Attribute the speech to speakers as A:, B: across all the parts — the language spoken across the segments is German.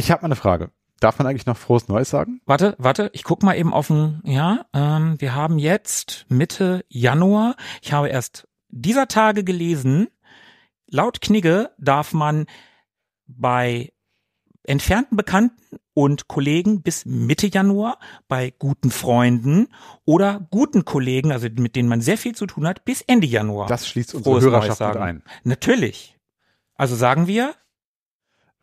A: Ich habe mal eine Frage. Darf man eigentlich noch frohes Neues sagen?
B: Warte, warte, ich guck mal eben auf den, ja, ähm, wir haben jetzt Mitte Januar. Ich habe erst dieser Tage gelesen, laut Knigge darf man bei entfernten Bekannten und Kollegen bis Mitte Januar, bei guten Freunden oder guten Kollegen, also mit denen man sehr viel zu tun hat, bis Ende Januar.
A: Das schließt unsere
B: Frohes
A: Hörerschaft mit ein.
B: Natürlich. Also sagen wir,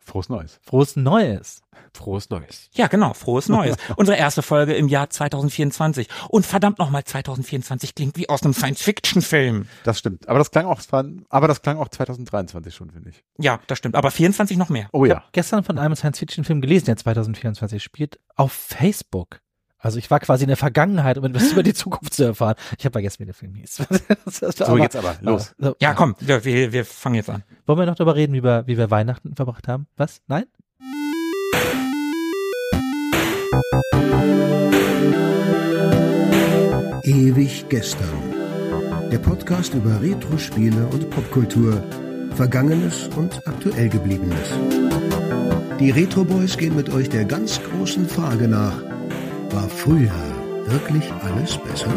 A: Frohes Neues.
C: Frohes Neues.
D: Frohes Neues.
B: ja genau, frohes Neues. Unsere erste Folge im Jahr 2024. Und verdammt nochmal, 2024 klingt wie aus einem Science-Fiction-Film.
A: Das stimmt. Aber das klang auch, aber das klang auch 2023 schon, finde ich.
B: Ja, das stimmt. Aber 24 noch mehr.
A: Oh
C: Ich
A: ja.
C: habe gestern von einem Science-Fiction-Film gelesen, der 2024 spielt, auf Facebook. Also ich war quasi in der Vergangenheit, um etwas über die Zukunft zu erfahren. Ich habe vergessen, wie der Film hieß.
A: So, jetzt aber, los.
C: So,
B: Ja, komm, ja, wir, wir fangen jetzt an.
C: Wollen wir noch darüber reden, wie wir, wie wir Weihnachten verbracht haben? Was? Nein?
E: Ewig gestern. Der Podcast über Retro-Spiele und Popkultur. Vergangenes und aktuell gebliebenes. Die Retro Boys gehen mit euch der ganz großen Frage nach. War früher wirklich alles besser?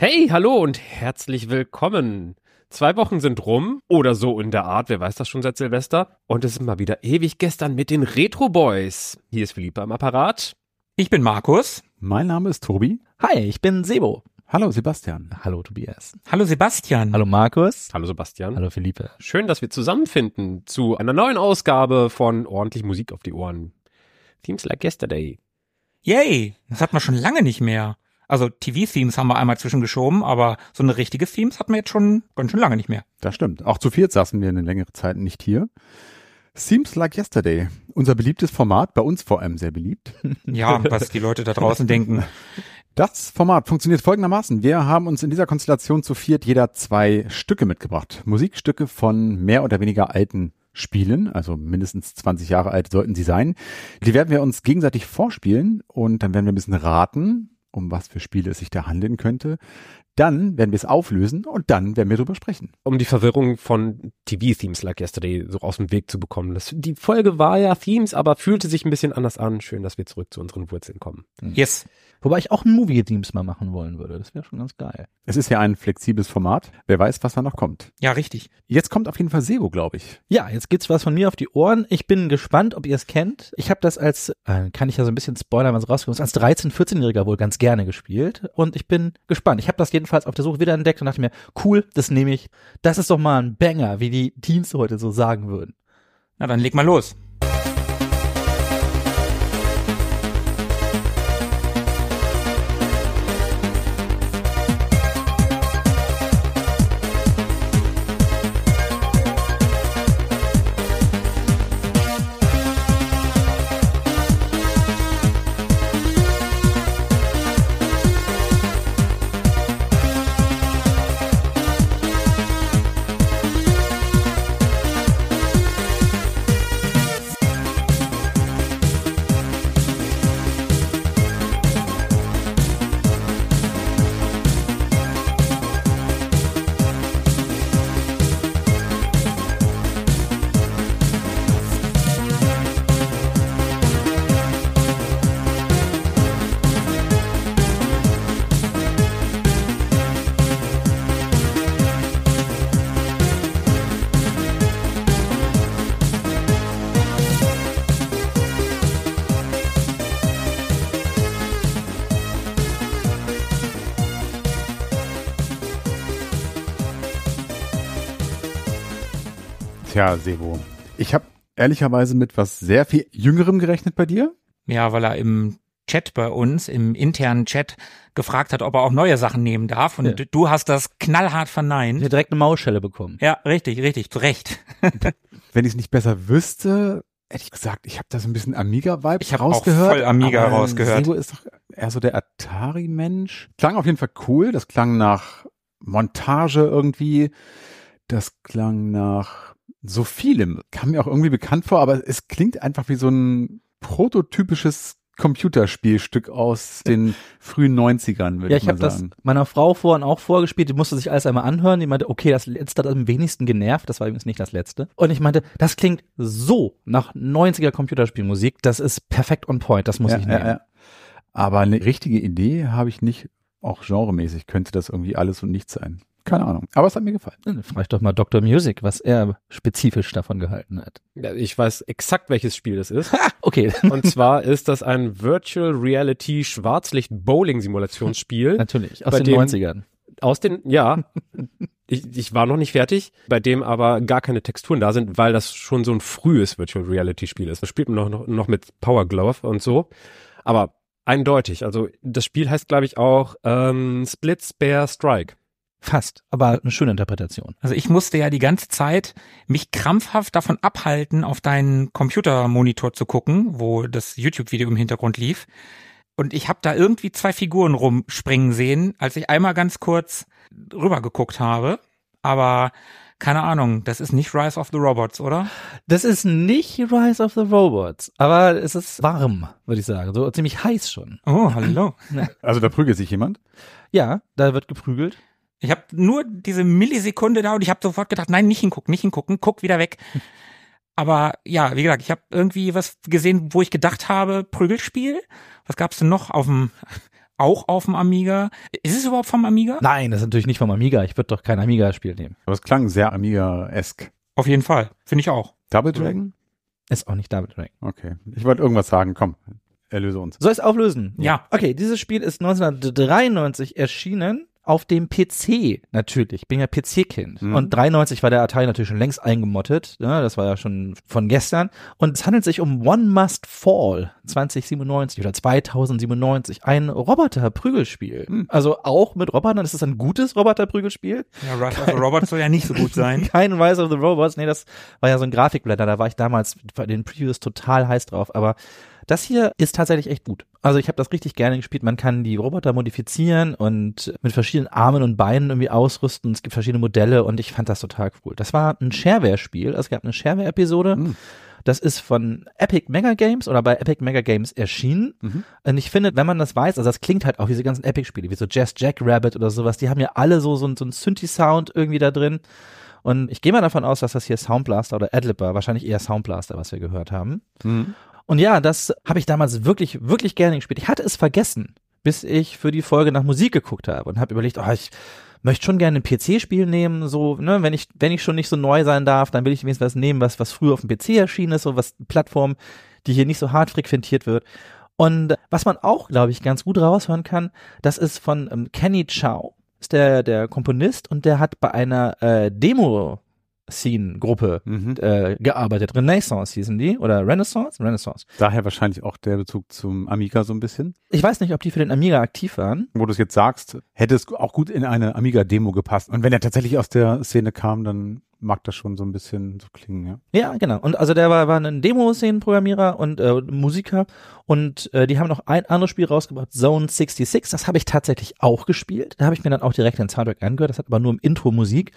D: Hey, hallo und herzlich willkommen. Zwei Wochen sind rum oder so in der Art, wer weiß das schon seit Silvester. Und es ist mal wieder ewig gestern mit den Retro Boys. Hier ist Philippe am Apparat.
B: Ich bin Markus.
A: Mein Name ist Tobi.
C: Hi, ich bin Sebo.
A: Hallo Sebastian.
C: Hallo Tobias.
B: Hallo Sebastian.
C: Hallo Markus.
D: Hallo Sebastian.
C: Hallo Philippe.
D: Schön, dass wir zusammenfinden zu einer neuen Ausgabe von ordentlich Musik auf die Ohren. Themes like yesterday.
B: Yay, das hatten wir schon lange nicht mehr. Also TV-Themes haben wir einmal zwischengeschoben, aber so eine richtige Themes hatten wir jetzt schon ganz schön lange nicht mehr.
A: Das stimmt. Auch zu viert saßen wir eine längere Zeit nicht hier. Seems like yesterday. Unser beliebtes Format, bei uns vor allem sehr beliebt.
B: Ja, was die Leute da draußen denken.
A: Das Format funktioniert folgendermaßen. Wir haben uns in dieser Konstellation zu viert jeder zwei Stücke mitgebracht. Musikstücke von mehr oder weniger alten Spielen, also mindestens 20 Jahre alt sollten sie sein. Die werden wir uns gegenseitig vorspielen und dann werden wir ein bisschen raten, um was für Spiele es sich da handeln könnte. Dann werden wir es auflösen und dann werden wir drüber sprechen.
D: Um die Verwirrung von TV-Themes like yesterday so aus dem Weg zu bekommen. Das, die Folge war ja Themes, aber fühlte sich ein bisschen anders an. Schön, dass wir zurück zu unseren Wurzeln kommen.
B: Yes.
C: Wobei ich auch ein Movie-Teams mal machen wollen würde. Das wäre schon ganz geil.
A: Es ist ja ein flexibles Format. Wer weiß, was da noch kommt.
B: Ja, richtig.
A: Jetzt kommt auf jeden Fall Sebo, glaube ich.
C: Ja, jetzt gibt's was von mir auf die Ohren. Ich bin gespannt, ob ihr es kennt. Ich habe das als, äh, kann ich ja so ein bisschen spoilern, was rauskommt, als 13-, 14-Jähriger wohl ganz gerne gespielt. Und ich bin gespannt. Ich habe das jedenfalls auf der Suche wieder entdeckt und dachte mir, cool, das nehme ich. Das ist doch mal ein Banger, wie die Teens heute so sagen würden.
B: Na, dann leg mal los.
A: Sebo. Ich habe ehrlicherweise mit was sehr viel Jüngerem gerechnet bei dir.
B: Ja, weil er im Chat bei uns, im internen Chat, gefragt hat, ob er auch neue Sachen nehmen darf. Und
C: Ja.
B: du hast das knallhart
C: Ich
B: verneint.
C: habe direkt eine Mausschelle bekommen.
B: Ja, richtig, richtig, zu Recht.
A: Wenn ich es nicht besser wüsste, hätte ich gesagt, ich habe da so ein bisschen Amiga-Vibes
B: Ich hab auch
A: rausgehört.
B: voll Amiga rausgehört.
A: Sebo ist doch eher so der Atari-Mensch. Klang auf jeden Fall cool. Das klang nach Montage irgendwie. Das klang nach so vielem. Kam mir auch irgendwie bekannt vor, aber es klingt einfach wie so ein prototypisches Computerspielstück aus den frühen 90ern, würde
C: Ja,
A: ich
C: ich
A: mal
C: habe das
A: sagen.
C: meiner Frau vorhin auch vorgespielt, die musste sich alles einmal anhören. Die meinte, okay, das letzte hat am wenigsten genervt, das war übrigens nicht das letzte. Und ich meinte, das klingt so nach 90er Computerspielmusik, das ist perfekt on point, das muss
A: ja,
C: ich nehmen.
A: ja. Aber eine richtige Idee habe ich nicht, auch genremäßig könnte das irgendwie alles und nichts sein. Keine Ahnung. Aber es hat mir gefallen.
C: Dann frag ich doch mal Dr. Music, was er spezifisch davon gehalten hat.
D: Ja, ich weiß exakt, welches Spiel das ist.
C: Okay,
D: Und zwar ist das ein Virtual Reality Schwarzlicht-Bowling-Simulationsspiel
C: natürlich, aus den
D: dem-
C: 90ern.
D: aus den, ja, ich, ich war noch nicht fertig, bei dem aber gar keine Texturen da sind, weil das schon so ein frühes Virtual Reality Spiel ist. Das spielt man noch, noch, noch mit Power Glove und so. Aber eindeutig, also das Spiel heißt, glaube ich, auch ähm, Split Spare Strike.
C: Fast, aber eine schöne Interpretation.
B: Also ich musste ja die ganze Zeit mich krampfhaft davon abhalten, auf deinen Computermonitor zu gucken, wo das YouTube-Video im Hintergrund lief. Und ich habe da irgendwie zwei Figuren rumspringen sehen, als ich einmal ganz kurz rüber geguckt habe. Aber keine Ahnung, das ist nicht Rise of the Robots, oder?
C: Das ist nicht Rise of the Robots, aber es ist warm, würde ich sagen. So ziemlich heiß schon.
B: Oh, hallo.
A: Also da prügelt sich jemand.
C: Ja, da wird geprügelt.
B: Ich habe nur diese Millisekunde da und ich habe sofort gedacht, nein, nicht hingucken, nicht hingucken, guck wieder weg. Aber ja, wie gesagt, ich habe irgendwie was gesehen, wo ich gedacht habe, Prügelspiel. Was gab's denn noch auf dem, auch auf dem Amiga? Ist es überhaupt vom Amiga?
C: Nein, das ist natürlich nicht vom Amiga. Ich würde doch kein Amiga-Spiel nehmen.
A: Aber es klang sehr Amiga-esk.
B: Auf jeden Fall, finde ich auch.
A: Double Dragon?
C: Ist auch nicht Double Dragon.
A: Okay. Ich wollte irgendwas sagen. Komm, erlöse uns.
C: Soll ich es auflösen?
B: Ja.
C: Okay, dieses Spiel ist 1993 erschienen. Auf dem PC natürlich. Ich bin ja PC-Kind.
A: Mhm.
C: Und 93 war der Atari natürlich schon längst eingemottet. Ja, das war ja schon von gestern. Und es handelt sich um One Must Fall 2097 oder 2097. Ein Roboter-Prügelspiel.
A: Mhm.
C: Also auch mit Robotern. Das ist ein gutes Roboter-Prügelspiel.
B: Ja, Rise of the Robots soll ja nicht so gut sein.
C: Kein Rise of the Robots. Nee, das war ja so ein Grafikblender. Da war ich damals bei den Previews total heiß drauf. Aber das hier ist tatsächlich echt gut. Also ich habe das richtig gerne gespielt. Man kann die Roboter modifizieren und mit verschiedenen Armen und Beinen irgendwie ausrüsten. Es gibt verschiedene Modelle und ich fand das total cool. Das war ein Shareware-Spiel. Also es gab eine Shareware-Episode.
A: Mhm.
C: Das ist von Epic Mega Games oder bei Epic Mega Games erschienen.
A: Mhm.
C: Und ich finde, wenn man das weiß, also das klingt halt auch diese ganzen Epic-Spiele, wie so Jazz Jackrabbit oder sowas, die haben ja alle so, so, ein- so einen Synthi-Sound irgendwie da drin. Und ich gehe mal davon aus, dass das hier Soundblaster oder Adlib war, wahrscheinlich eher Soundblaster, was wir gehört haben.
A: Mhm.
C: Und ja, das habe ich damals wirklich, wirklich gerne gespielt. Ich hatte es vergessen, bis ich für die Folge nach Musik geguckt habe und habe überlegt, oh, ich möchte schon gerne ein PC-Spiel nehmen, so, ne, wenn ich, wenn ich schon nicht so neu sein darf, dann will ich wenigstens was nehmen, was, was früher auf dem PC erschienen ist, so was Plattform, die hier nicht so hart frequentiert wird. Und was man auch, glaube ich, ganz gut raushören kann, das ist von ähm, Kenny Chow, ist der, der Komponist und der hat bei einer äh, Demo-Scene-Gruppe
A: Mhm.
C: äh, gearbeitet. Renaissance hießen die oder Renaissance? Renaissance.
A: Daher wahrscheinlich auch der Bezug zum Amiga so ein bisschen.
C: Ich weiß nicht, ob die für den Amiga aktiv waren.
A: Wo du es jetzt sagst, hätte es auch gut in eine Amiga-Demo gepasst. Und wenn er tatsächlich aus der Szene kam, dann mag das schon so ein bisschen so klingen, ja.
C: Ja, genau. Und also der war, war ein Demo-Szenen-Programmierer und äh, Musiker und äh, die haben noch ein anderes Spiel rausgebracht, Zone 66. Das habe ich tatsächlich auch gespielt. Da habe ich mir dann auch direkt den Soundtrack angehört. Das hat aber nur im Intro Musik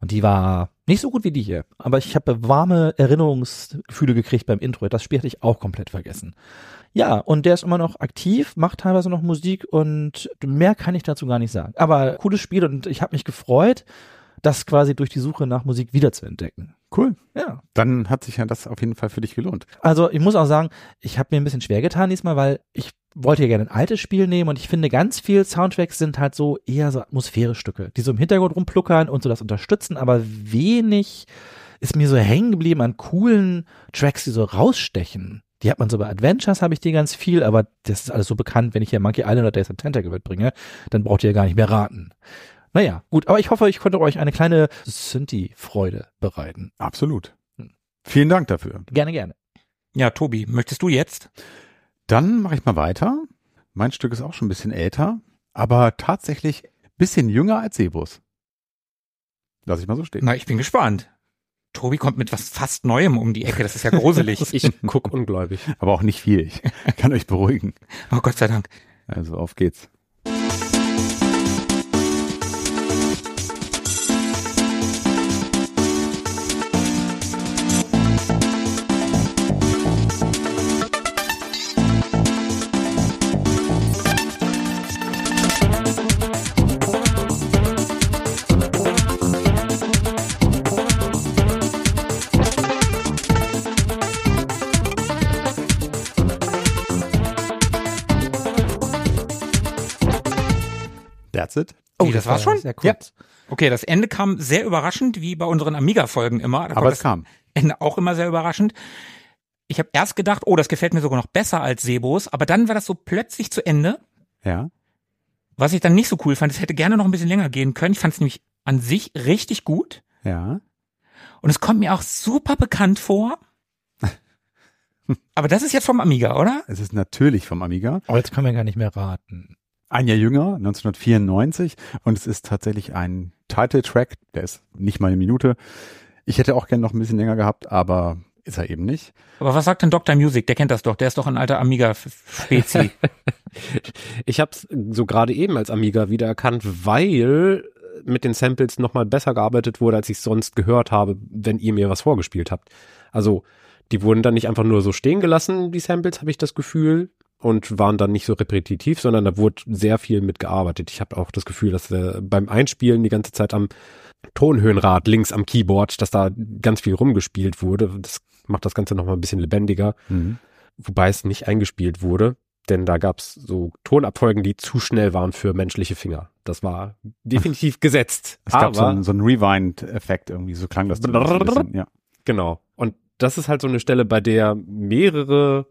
C: und die war nicht so gut wie die hier. Aber ich habe warme Erinnerungsgefühle gekriegt beim Intro. Das Spiel hatte ich auch komplett vergessen. Ja, und der ist immer noch aktiv, macht teilweise noch Musik und mehr kann ich dazu gar nicht sagen. Aber cooles Spiel und ich habe mich gefreut, das quasi durch die Suche nach Musik wiederzuentdecken.
A: Cool.
C: Ja.
A: Dann hat sich ja das auf jeden Fall für dich gelohnt.
C: Also ich muss auch sagen, ich habe mir ein bisschen schwer getan diesmal, weil ich wollte ja gerne ein altes Spiel nehmen und ich finde ganz viel Soundtracks sind halt so eher so Atmosphärestücke, die so im Hintergrund rumpluckern und so das unterstützen, aber wenig ist mir so hängen geblieben an coolen Tracks, die so rausstechen. Die hat man so bei Adventures, habe ich die ganz viel, aber das ist alles so bekannt, wenn ich hier Monkey Island oder Days of Tentacle mitbringe, dann braucht ihr ja gar nicht mehr raten. Naja, gut, aber ich hoffe, ich konnte euch eine kleine Synthi-Freude bereiten.
A: Absolut. Vielen Dank dafür.
C: Gerne, gerne.
B: Ja, Tobi, möchtest du jetzt?
A: Dann mache ich mal weiter. Mein Stück ist auch schon ein bisschen älter, aber tatsächlich ein bisschen jünger als Sebus. Lass ich mal so stehen.
B: Na, ich bin gespannt. Tobi kommt mit was fast Neuem um die Ecke. Das ist ja gruselig.
D: Ich guck ungläubig.
A: Aber auch nicht viel. Ich kann euch beruhigen.
B: oh Gott sei Dank.
A: Also auf geht's. That's it.
B: Oh, das war's schon?
C: Sehr kurz.
B: Okay, das Ende kam sehr überraschend, wie bei unseren Amiga-Folgen immer. Da
A: Aber es
B: das
A: kam.
B: Ende auch immer sehr überraschend. Ich habe erst gedacht, oh, das gefällt mir sogar noch besser als Sebos, aber dann war das so plötzlich zu Ende.
A: Ja.
B: Was ich dann nicht so cool fand, es hätte gerne noch ein bisschen länger gehen können. Ich fand es nämlich an sich richtig gut.
A: Ja.
B: Und es kommt mir auch super bekannt vor. Aber das ist jetzt vom Amiga, oder?
A: Es ist natürlich vom Amiga.
C: Aber jetzt können wir gar nicht mehr raten.
A: Ein Jahr jünger, 1994. Und es ist tatsächlich ein Title-Track. Der ist nicht mal eine Minute. Ich hätte auch gern noch ein bisschen länger gehabt, aber ist er eben nicht.
B: Aber was sagt denn Dr. Music? Der kennt das doch. Der ist doch ein alter Amiga-Spezi.
D: Ich habe es so gerade eben als Amiga wiedererkannt, weil mit den Samples nochmal besser gearbeitet wurde, als ich sonst gehört habe, wenn ihr mir was vorgespielt habt. Also die wurden dann nicht einfach nur so stehen gelassen, die Samples, habe ich das Gefühl, und waren dann nicht so repetitiv, sondern da wurde sehr viel mitgearbeitet. Ich habe auch das Gefühl, dass äh, beim Einspielen die ganze Zeit am Tonhöhenrad links am Keyboard, dass da ganz viel rumgespielt wurde. Das macht das Ganze nochmal ein bisschen lebendiger,
A: Mhm.
D: wobei es nicht eingespielt wurde. Denn da gab's so Tonabfolgen, die zu schnell waren für menschliche Finger. Das war definitiv gesetzt.
A: Es gab so einen, so einen Rewind-Effekt irgendwie, so klang das bisschen, ja.
D: Genau. Und das ist halt so eine Stelle, bei der mehrere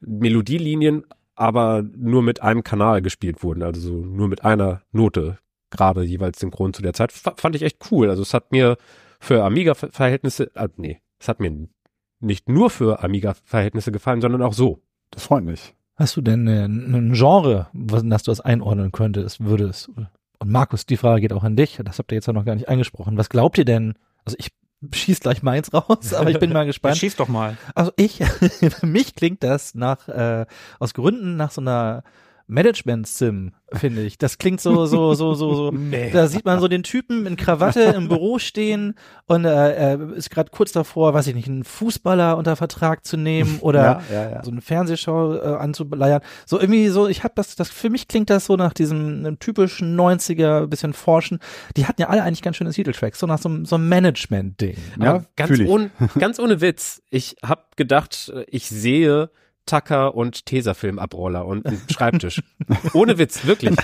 D: Melodielinien aber nur mit einem Kanal gespielt wurden, also so nur mit einer Note, gerade jeweils synchron zu der Zeit. F fand ich echt cool. Also es hat mir für Amiga-Verhältnisse, äh, nee, es hat mir nicht nur für Amiga-Verhältnisse gefallen, sondern auch so.
A: Das freut mich.
C: Hast du denn äh, ein Genre, was, das du das einordnen könntest, würdest? Und Markus, die Frage geht auch an dich. Das habt ihr jetzt ja noch gar nicht angesprochen. Was glaubt ihr denn? Also ich schieß gleich meins raus, aber ich bin mal
B: Ja,
C: gespannt.
B: schieß doch mal.
C: Also ich, für mich klingt das nach, äh, aus Gründen nach so einer Management-Sim, finde ich. Das klingt so, so, so, so, so. Da sieht man so den Typen in Krawatte im Büro stehen und äh, er ist gerade kurz davor, weiß ich nicht, einen Fußballer unter Vertrag zu nehmen oder
A: ja, ja.
C: so eine Fernsehshow äh, anzuleiern. So irgendwie so, ich habe das, das, für mich klingt das so nach diesem typischen 90er, bisschen Forschen. Die hatten ja alle eigentlich ganz schöne Titeltracks, so nach so, einem- so einem Management-Ding.
A: Ja,
D: Aber ganz, ohne, ganz ohne Witz. Ich habe gedacht, ich sehe Tucker und Tesafilm-Abroller und einen Schreibtisch. ohne Witz, wirklich.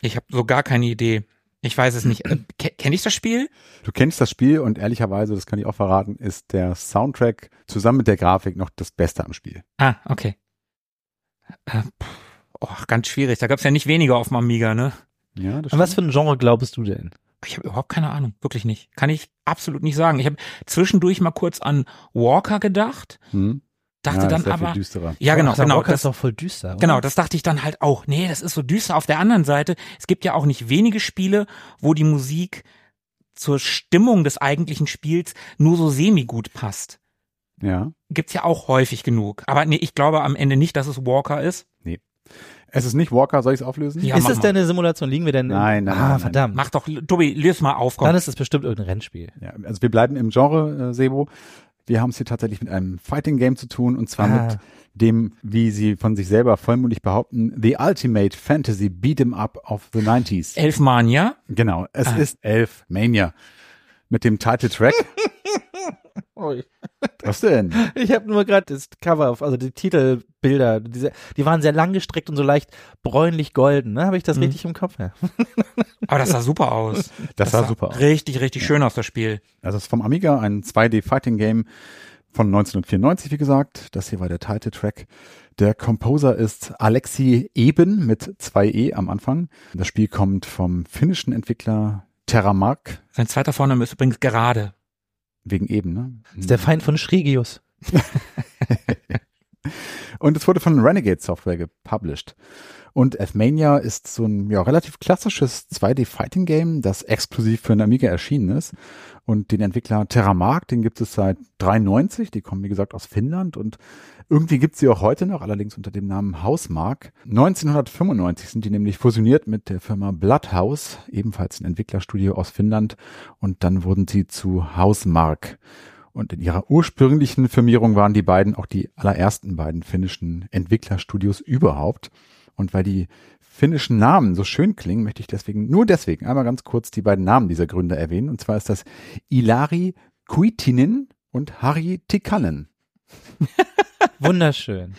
B: Ich habe so gar keine Idee. Ich weiß es nicht. Äh, ke- Kenn ich das Spiel?
A: Du kennst das Spiel und ehrlicherweise, das kann ich auch verraten, ist der Soundtrack zusammen mit der Grafik noch das Beste am Spiel.
B: Ah, okay. Äh, oh, ganz schwierig. Da gab's ja nicht weniger auf dem Amiga, ne?
A: Ja, das
C: Und was für ein Genre glaubst du denn?
B: Ich habe überhaupt keine Ahnung, wirklich nicht. Kann ich absolut nicht sagen. Ich habe zwischendurch mal kurz an Walker gedacht,
A: hm?
B: Dachte
A: ja,
B: dann
A: ist sehr
B: aber
A: viel düsterer.
B: ja genau,
C: Ach,
B: genau, das,
C: ist doch voll düster. oder?
B: genau, das dachte ich dann halt auch. Nee, das ist so düster. Auf der anderen Seite, es gibt ja auch nicht wenige Spiele, wo die Musik zur Stimmung des eigentlichen Spiels nur so semi gut passt.
A: Ja.
B: Gibt's ja auch häufig genug. Aber nee, ich glaube am Ende nicht, dass es Walker ist.
A: Es ist nicht Walker, soll ich es auflösen?
B: Ja,
C: ist es
B: mal.
C: denn eine Simulation? Liegen wir denn?
A: Nein, nein,
C: Ah,
A: nein, nein.
C: verdammt.
B: Mach doch, Tobi, löse mal auf. Komm.
C: Dann ist es bestimmt irgendein Rennspiel.
A: Ja, also wir bleiben im Genre, äh, Sebo. Wir haben es hier tatsächlich mit einem Fighting Game zu tun und zwar
C: Ah.
A: mit dem, wie sie von sich selber vollmundig behaupten, The Ultimate Fantasy Beat'em Up of the 90s.
B: Elfmania.
A: Genau, es
B: Ah.
A: ist Elf Mania. Mit dem Title Track. Was denn?
C: Ich habe nur gerade das Cover, auf, also die Titelbilder, diese, die waren sehr langgestreckt und so leicht bräunlich golden. Ne? Habe ich das
B: Mhm.
C: richtig im Kopf? Ja.
B: Aber das sah super aus.
A: Das sah super aus.
B: Richtig, richtig schön aus, das Spiel.
A: Also es ist vom Amiga, ein 2D Fighting Game von 1994, wie gesagt. Das hier war der Title Track. Der Composer ist Alexi Eben mit zwei E am Anfang. Das Spiel kommt vom finnischen Entwickler Terramark
B: Sein zweiter Vorname ist übrigens gerade.
A: Wegen Eben, ne?
C: Das ist der Feind von Schregius.
A: Und es wurde von Renegade Software gepublished. Und F-Mania ist so ein ja, relativ klassisches 2D-Fighting-Game, das exklusiv für den Amiga erschienen ist. Und den Entwickler Terramark, den gibt es seit 93. Die kommen, wie gesagt, aus Finnland. Und irgendwie gibt es sie auch heute noch, allerdings unter dem Namen Hausmark. 1995 sind die nämlich fusioniert mit der Firma Bloodhouse, ebenfalls ein Entwicklerstudio aus Finnland. Und dann wurden sie zu Hausmark. Und in ihrer ursprünglichen Firmierung waren die beiden auch die allerersten beiden finnischen Entwicklerstudios überhaupt. Und weil die finnischen Namen so schön klingen, möchte ich deswegen, nur deswegen, einmal ganz kurz die beiden Namen dieser Gründer erwähnen. Und zwar ist das Ilari Kuitinen und Harry Tikkanen.
C: Wunderschön.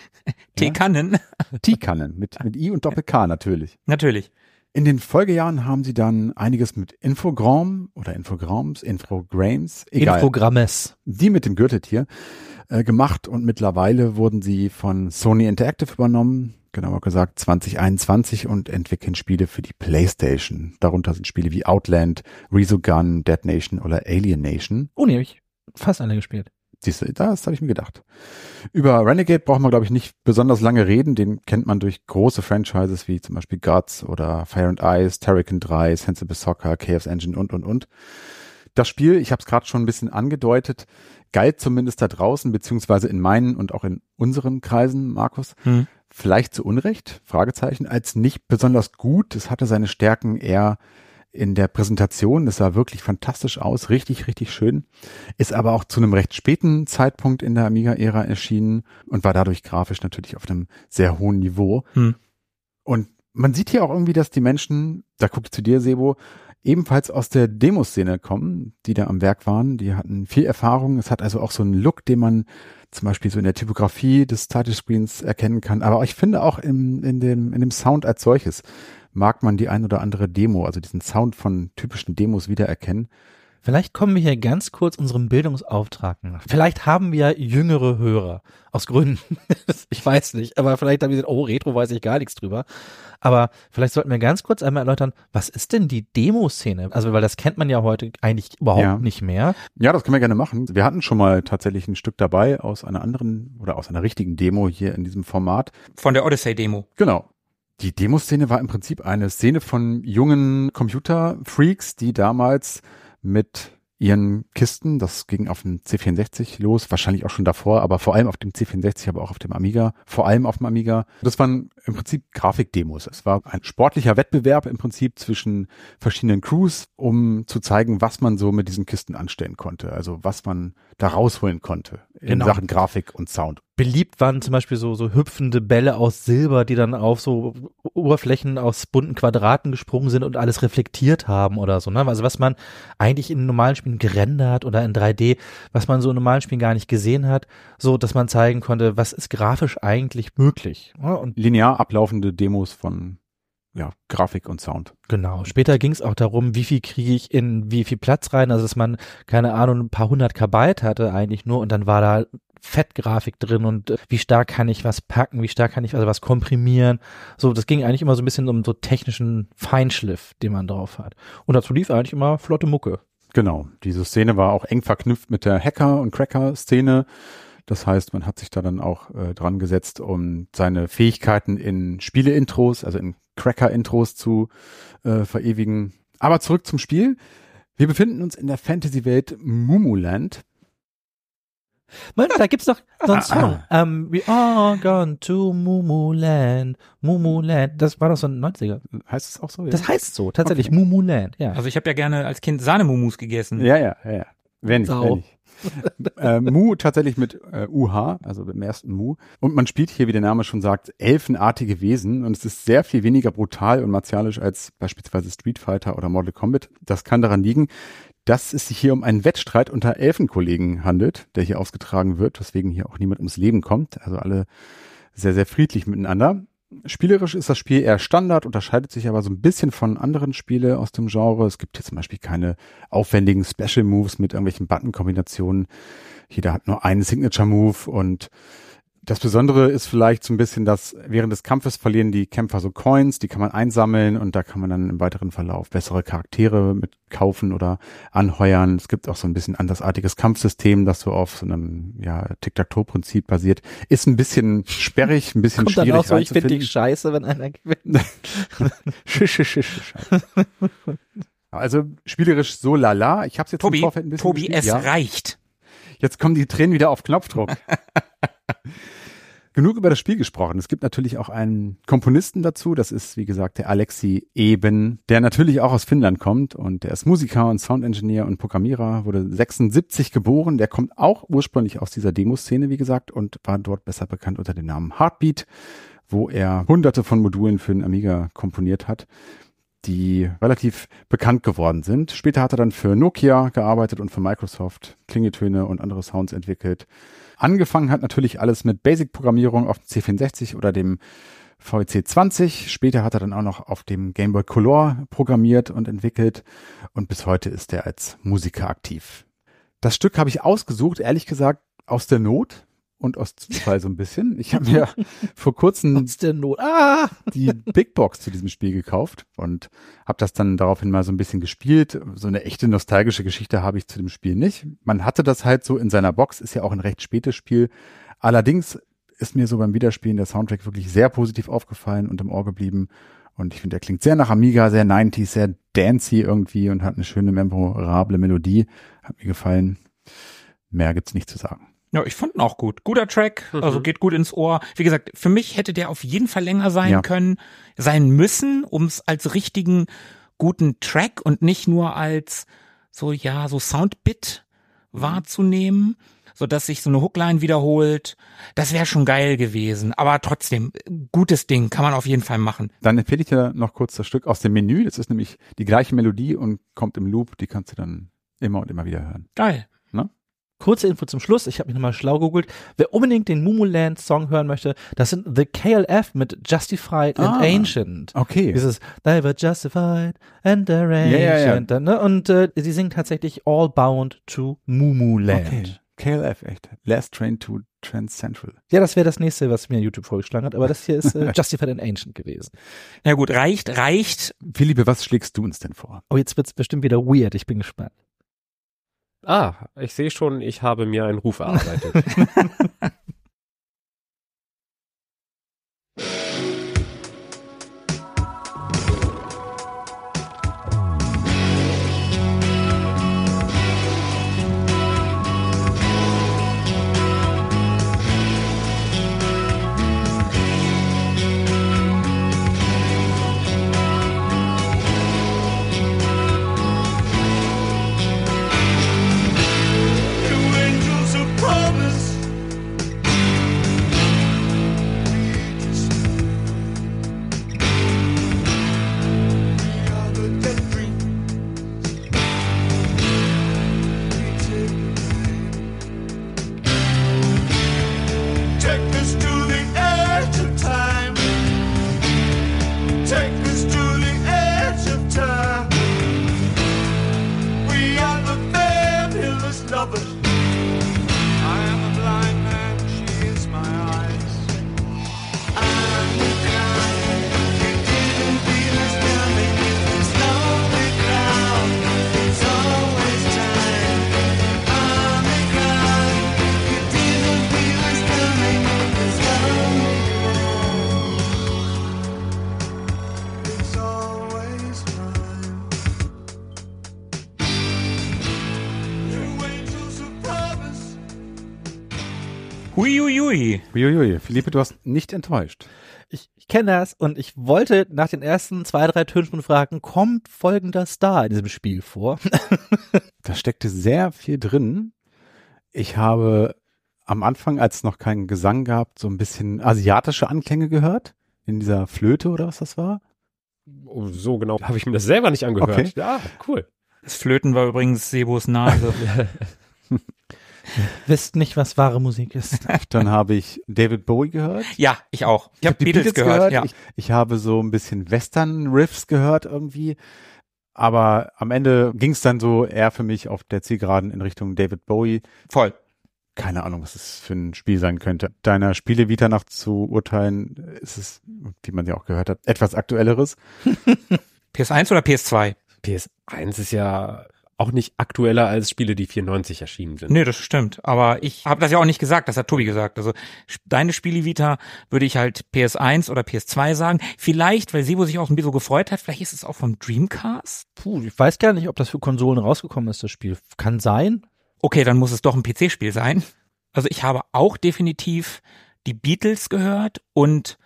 B: Teekannen.
A: T-Kannen mit, mit I und Doppel-K natürlich.
B: Natürlich.
A: In den Folgejahren haben sie dann einiges mit Infogramm oder Infograms, Infograms, egal,
C: Infogrammes.
A: die mit dem Gürteltier äh, gemacht und mittlerweile wurden sie von Sony Interactive übernommen, genauer gesagt 2021 und entwickeln Spiele für die Playstation. Darunter sind Spiele wie Outland, Resogun, Dead Nation oder Alien Nation.
C: Oh nee, hab ich fast alle gespielt.
A: Siehst du, das habe ich mir gedacht. Über Renegade brauchen wir, glaube ich, nicht besonders lange reden. Den kennt man durch große Franchises wie zum Beispiel Guts oder Fire and Ice, Terrican 3, Sensible Soccer, Chaos Engine und, und, und. Das Spiel, ich habe es gerade schon ein bisschen angedeutet, galt zumindest da draußen, beziehungsweise in meinen und auch in unseren Kreisen, Markus,
B: Hm.
A: vielleicht zu Unrecht, Fragezeichen, als nicht besonders gut. Es hatte seine Stärken eher in der Präsentation. Das sah wirklich fantastisch aus, richtig, richtig schön. Ist aber auch zu einem recht späten Zeitpunkt in der Amiga-Ära erschienen und war dadurch grafisch natürlich auf einem sehr hohen Niveau.
B: Hm.
A: Und man sieht hier auch irgendwie, dass die Menschen, da gucke ich zu dir, Sebo, ebenfalls aus der Demoszene kommen, die da am Werk waren. Die hatten viel Erfahrung. Es hat also auch so einen Look, den man zum Beispiel so in der Typografie des Titelscreens erkennen kann. Aber ich finde auch im, in, dem, in dem Sound als solches mag man die ein oder andere Demo, also diesen Sound von typischen Demos wiedererkennen.
C: Vielleicht kommen wir hier ganz kurz unserem Bildungsauftrag nach. Vielleicht haben wir jüngere Hörer. Aus Gründen. ich weiß nicht. Aber vielleicht haben wir gesagt, oh, Retro weiß ich gar nichts drüber. Aber vielleicht sollten wir ganz kurz einmal erläutern, was ist denn die Demoszene? Also, weil das kennt man ja heute eigentlich überhaupt
A: Ja.
C: nicht mehr.
A: Ja, das können wir gerne machen. Wir hatten schon mal tatsächlich ein Stück dabei aus einer anderen oder aus einer richtigen Demo hier in diesem Format.
B: Von der Odyssey-Demo.
A: Genau. Die Demoszene war im Prinzip eine Szene von jungen Computerfreaks, die damals mit ihren Kisten, das ging auf dem C64 los, wahrscheinlich auch schon davor, aber vor allem auf dem C64, aber auch auf dem Amiga, vor allem auf dem Amiga. Das waren im Prinzip Grafikdemos. Es war ein sportlicher Wettbewerb im Prinzip zwischen verschiedenen Crews, um zu zeigen, was man so mit diesen Kisten anstellen konnte, also was man da rausholen konnte in
C: Genau.
A: Sachen Grafik und Sound.
C: Beliebt waren zum Beispiel so, so hüpfende Bälle aus Silber, die dann auf so Oberflächen aus bunten Quadraten gesprungen sind und alles reflektiert haben oder so. Ne? Also was man eigentlich in normalen Spielen gerendert oder in 3D, was man so in normalen Spielen gar nicht gesehen hat, so dass man zeigen konnte, was ist grafisch eigentlich möglich. Ja, und
A: Linear ablaufende Demos von ja, Grafik und Sound.
C: Genau. Später ging es auch darum, wie viel kriege ich in wie viel Platz rein, also dass man, keine Ahnung, ein paar hundert Kbyte hatte eigentlich nur und dann war da Fettgrafik drin und äh, wie stark kann ich was packen, wie stark kann ich also was komprimieren. So, das ging eigentlich immer so ein bisschen um so technischen Feinschliff, den man drauf hat. Und dazu lief eigentlich immer flotte Mucke.
A: Genau. Diese Szene war auch eng verknüpft mit der Hacker- und Cracker-Szene. Das heißt, man hat sich da dann auch äh, dran gesetzt, um seine Fähigkeiten in Spiele-Intros, also in Cracker-Intros zu äh, verewigen. Aber zurück zum Spiel. Wir befinden uns in der Fantasy-Welt Mumuland.
C: Moment, da gibt's doch so einen Song. Ähm, we are gone to Mumuland, Mumuland. Das war doch so ein 90er.
A: Heißt es auch so? Ja,
C: Das heißt so, tatsächlich Mumuland, ja.
B: Also ich habe ja gerne als Kind Sahnemumus gegessen.
A: ja, ja. ja, ja. Wenn nicht, wenn nicht. äh, Mu tatsächlich mit äh, UH, also im ersten Mu. Und man spielt hier, wie der Name schon sagt, elfenartige Wesen und es ist sehr viel weniger brutal und martialisch als beispielsweise Street Fighter oder Mortal Kombat. Das kann daran liegen, dass es sich hier um einen Wettstreit unter Elfenkollegen handelt, der hier ausgetragen wird, weswegen hier auch niemand ums Leben kommt. Also alle sehr, sehr friedlich miteinander. Spielerisch ist das Spiel eher Standard, unterscheidet sich aber so ein bisschen von anderen Spiele aus dem Genre. Es gibt hier zum Beispiel keine aufwendigen Special Moves mit irgendwelchen Button-Kombinationen. Jeder hat nur einen Signature-Move und das Besondere ist vielleicht so ein bisschen, dass während des Kampfes verlieren die Kämpfer so Coins, die kann man einsammeln und da kann man dann im weiteren Verlauf bessere Charaktere mit kaufen oder anheuern. Es gibt auch so ein bisschen andersartiges Kampfsystem, das so auf so einem ja, Tic-Tac-Toe-Prinzip basiert. Ist ein bisschen sperrig, ein bisschen
C: Kommt dann
A: schwierig
C: auch so, ich finde dich scheiße, wenn einer gewinnt.
A: Schisch, schisch, schisch, schisch. Also spielerisch so lala. Ich habe es jetzt
B: Tobi,
A: im Vorfeld ein bisschen
B: Tobi,
A: gespielt.
B: es
A: ja.
B: reicht.
A: Jetzt kommen die Tränen wieder auf Knopfdruck. Genug über das Spiel gesprochen. Es gibt natürlich auch einen Komponisten dazu. Das ist, wie gesagt, der Alexi Eben, der natürlich auch aus Finnland kommt und der ist Musiker und Soundingenieur und Programmierer, wurde 76 geboren. Der kommt auch ursprünglich aus dieser Demoszene, wie gesagt, und war dort besser bekannt unter dem Namen Heartbeat, wo er hunderte von Modulen für den Amiga komponiert hat. die relativ bekannt geworden sind. Später hat er dann für Nokia gearbeitet und für Microsoft Klingeltöne und andere Sounds entwickelt. Angefangen hat natürlich alles mit Basic-Programmierung auf dem C64 oder dem VEC 20. Später hat er dann auch noch auf dem Game Boy Color programmiert und entwickelt und bis heute ist er als Musiker aktiv. Das Stück habe ich ausgesucht, ehrlich gesagt, aus der Not und aus Zufall so ein bisschen. Ich habe mir vor kurzem.
C: Ah!
A: die Big Box zu diesem Spiel gekauft und habe das dann daraufhin mal so ein bisschen gespielt. So eine echte nostalgische Geschichte habe ich zu dem Spiel nicht. Man hatte das halt so in seiner Box, ist ja auch ein recht spätes Spiel. Allerdings ist mir so beim Wiederspielen der Soundtrack wirklich sehr positiv aufgefallen und im Ohr geblieben. Und ich finde, der klingt sehr nach Amiga, sehr 90s, sehr dancy irgendwie und hat eine schöne memorable Melodie. Hat mir gefallen. Mehr gibt's nicht zu sagen.
B: Ja, ich fand ihn auch gut. Guter Track, also geht gut ins Ohr. Wie gesagt, für mich hätte der auf jeden Fall länger sein
A: Ja.
B: können, sein müssen, um es als richtigen guten Track und nicht nur als so, ja, so Soundbit wahrzunehmen, so dass sich so eine Hookline wiederholt. Das wäre schon geil gewesen. Aber trotzdem, gutes Ding, kann man auf jeden Fall machen.
A: Dann empfehle ich dir noch kurz das Stück aus dem Menü. Das ist nämlich die gleiche Melodie und kommt im Loop. Die kannst du dann immer und immer wieder hören.
B: Geil.
C: Kurze Info zum Schluss. Ich habe mich nochmal schlau gegoogelt. Wer unbedingt den Mumuland Song hören möchte, das sind The KLF mit Justified and
A: Ah.
C: Ancient.
A: Okay.
C: Dieses They were justified and they're ancient.
A: Ja, ja.
C: Ne? Und äh, sie singen tatsächlich All Bound to Mumuland.
A: Okay. KLF, echt. Last Train to Trans Central.
C: Ja, das wäre das nächste, was mir YouTube vorgeschlagen hat. Aber das hier ist äh, Justified and Ancient gewesen.
B: Na gut, reicht, reicht.
A: Philippe, was schlägst du uns denn vor?
C: Oh, jetzt wird's bestimmt wieder weird. Ich bin gespannt.
D: Ah, ich sehe schon, ich habe mir einen Ruf erarbeitet.
B: Huiuiui.
A: Uiuiui, Philippe, du hast nicht enttäuscht.
C: Ich, ich kenne das und ich wollte nach den ersten zwei, drei Tönen schon fragen, kommt folgender Star in diesem Spiel vor?
A: Da steckte sehr viel drin. Ich habe am Anfang, als es noch keinen Gesang gab, so ein bisschen asiatische Anklänge gehört. In dieser Flöte oder was das war.
D: Oh, so genau habe ich mir das selber nicht angehört.
A: Okay.
D: Ja, cool.
B: Das Flöten war übrigens Sebos Nase.
C: Wisst nicht, was wahre Musik ist.
A: Dann habe ich David Bowie gehört.
B: ja, ich auch. Ich habe
A: die
B: Beatles, gehört. Ja.
A: Ich, ich habe so ein bisschen Western-Riffs gehört irgendwie. Aber am Ende ging es dann so eher für mich auf der Zielgeraden in Richtung David Bowie.
B: Voll.
A: Keine Ahnung, was es für ein Spiel sein könnte. Deiner Spiele-Vita nach zu urteilen, ist es, wie man ja auch gehört hat, etwas aktuelleres.
B: PS1 oder PS2?
D: PS1 ist ja auch nicht aktueller als Spiele, die 94 erschienen sind.
B: Nee, das stimmt. Aber ich habe das ja auch nicht gesagt, das hat Tobi gesagt. Also deine Spielevita würde ich halt PS1 oder PS2 sagen. Vielleicht, weil Sebo sich auch ein bisschen so gefreut hat, vielleicht ist es auch vom Dreamcast.
C: Puh, ich weiß gar nicht, ob das für Konsolen rausgekommen ist, das Spiel. Kann sein.
B: Okay, dann muss es doch ein PC-Spiel sein. Also ich habe auch definitiv die Beatles gehört und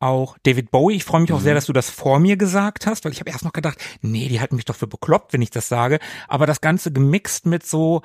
B: auch David Bowie. Ich freue mich auch sehr, dass du das vor mir gesagt hast, weil ich habe erst noch gedacht, nee, die halten mich doch für bekloppt, wenn ich das sage. Aber das Ganze gemixt mit so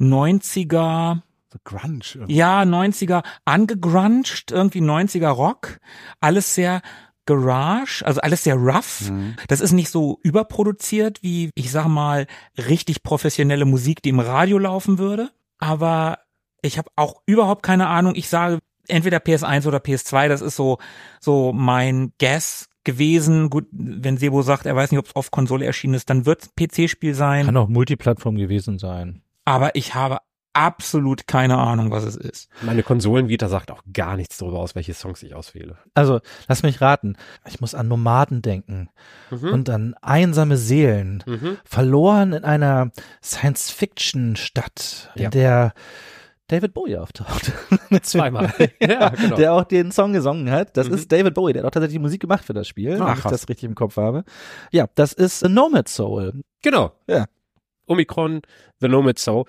B: 90er,
A: So Grunge. irgendwie.
B: ja, 90er angegruncht, irgendwie 90er Rock. Alles sehr Garage, also alles sehr rough.
A: Mhm.
B: Das ist nicht so überproduziert wie, ich sag mal, richtig professionelle Musik, die im Radio laufen würde. Aber ich habe auch überhaupt keine Ahnung. Ich sage entweder PS1 oder PS2. Das ist so so mein Guess gewesen. Gut, wenn Sebo sagt, er weiß nicht, ob es auf Konsole erschienen ist, dann wird PC-Spiel sein.
C: Kann auch Multiplattform gewesen sein.
B: Aber ich habe absolut keine Ahnung, was es ist.
D: Meine Konsolenvita sagt auch gar nichts darüber aus, welche Songs ich auswähle.
C: Also, lass mich raten. Ich muss an Nomaden denken
D: Mhm.
C: und an einsame Seelen,
D: Mhm.
C: verloren in einer Science-Fiction-Stadt, in
D: Ja.
C: der David Bowie auftaucht.
D: Zweimal. ja, genau.
C: Der auch den Song gesungen hat. Das
D: Mhm.
C: ist David Bowie, der hat auch tatsächlich die Musik gemacht für das Spiel,
A: Ach,
C: wenn ich
A: krass.
C: das richtig im Kopf habe. Ja, das ist The Nomad Soul.
D: Genau.
C: Ja.
D: Omikron, The Nomad Soul.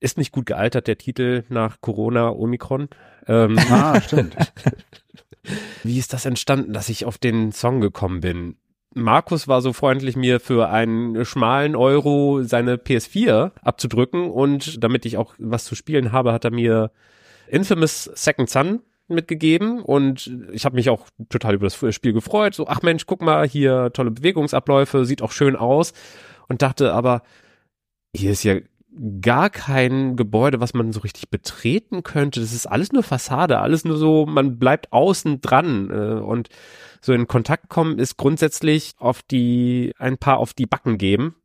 D: Ist nicht gut gealtert, der Titel nach Corona, Omikron. Ähm,
A: Ah, stimmt.
D: wie ist das entstanden, dass ich auf den Song gekommen bin? Markus war so freundlich, mir für einen schmalen Euro seine PS4 abzudrücken und damit ich auch was zu spielen habe, hat er mir Infamous Second Son mitgegeben und ich habe mich auch total über das Spiel gefreut. So, ach Mensch, guck mal, hier tolle Bewegungsabläufe, sieht auch schön aus und dachte aber, hier ist ja gar kein Gebäude, was man so richtig betreten könnte. Das ist alles nur Fassade, alles nur so, man bleibt außen dran äh, und so in Kontakt kommen ist grundsätzlich auf die, ein paar auf die Backen geben.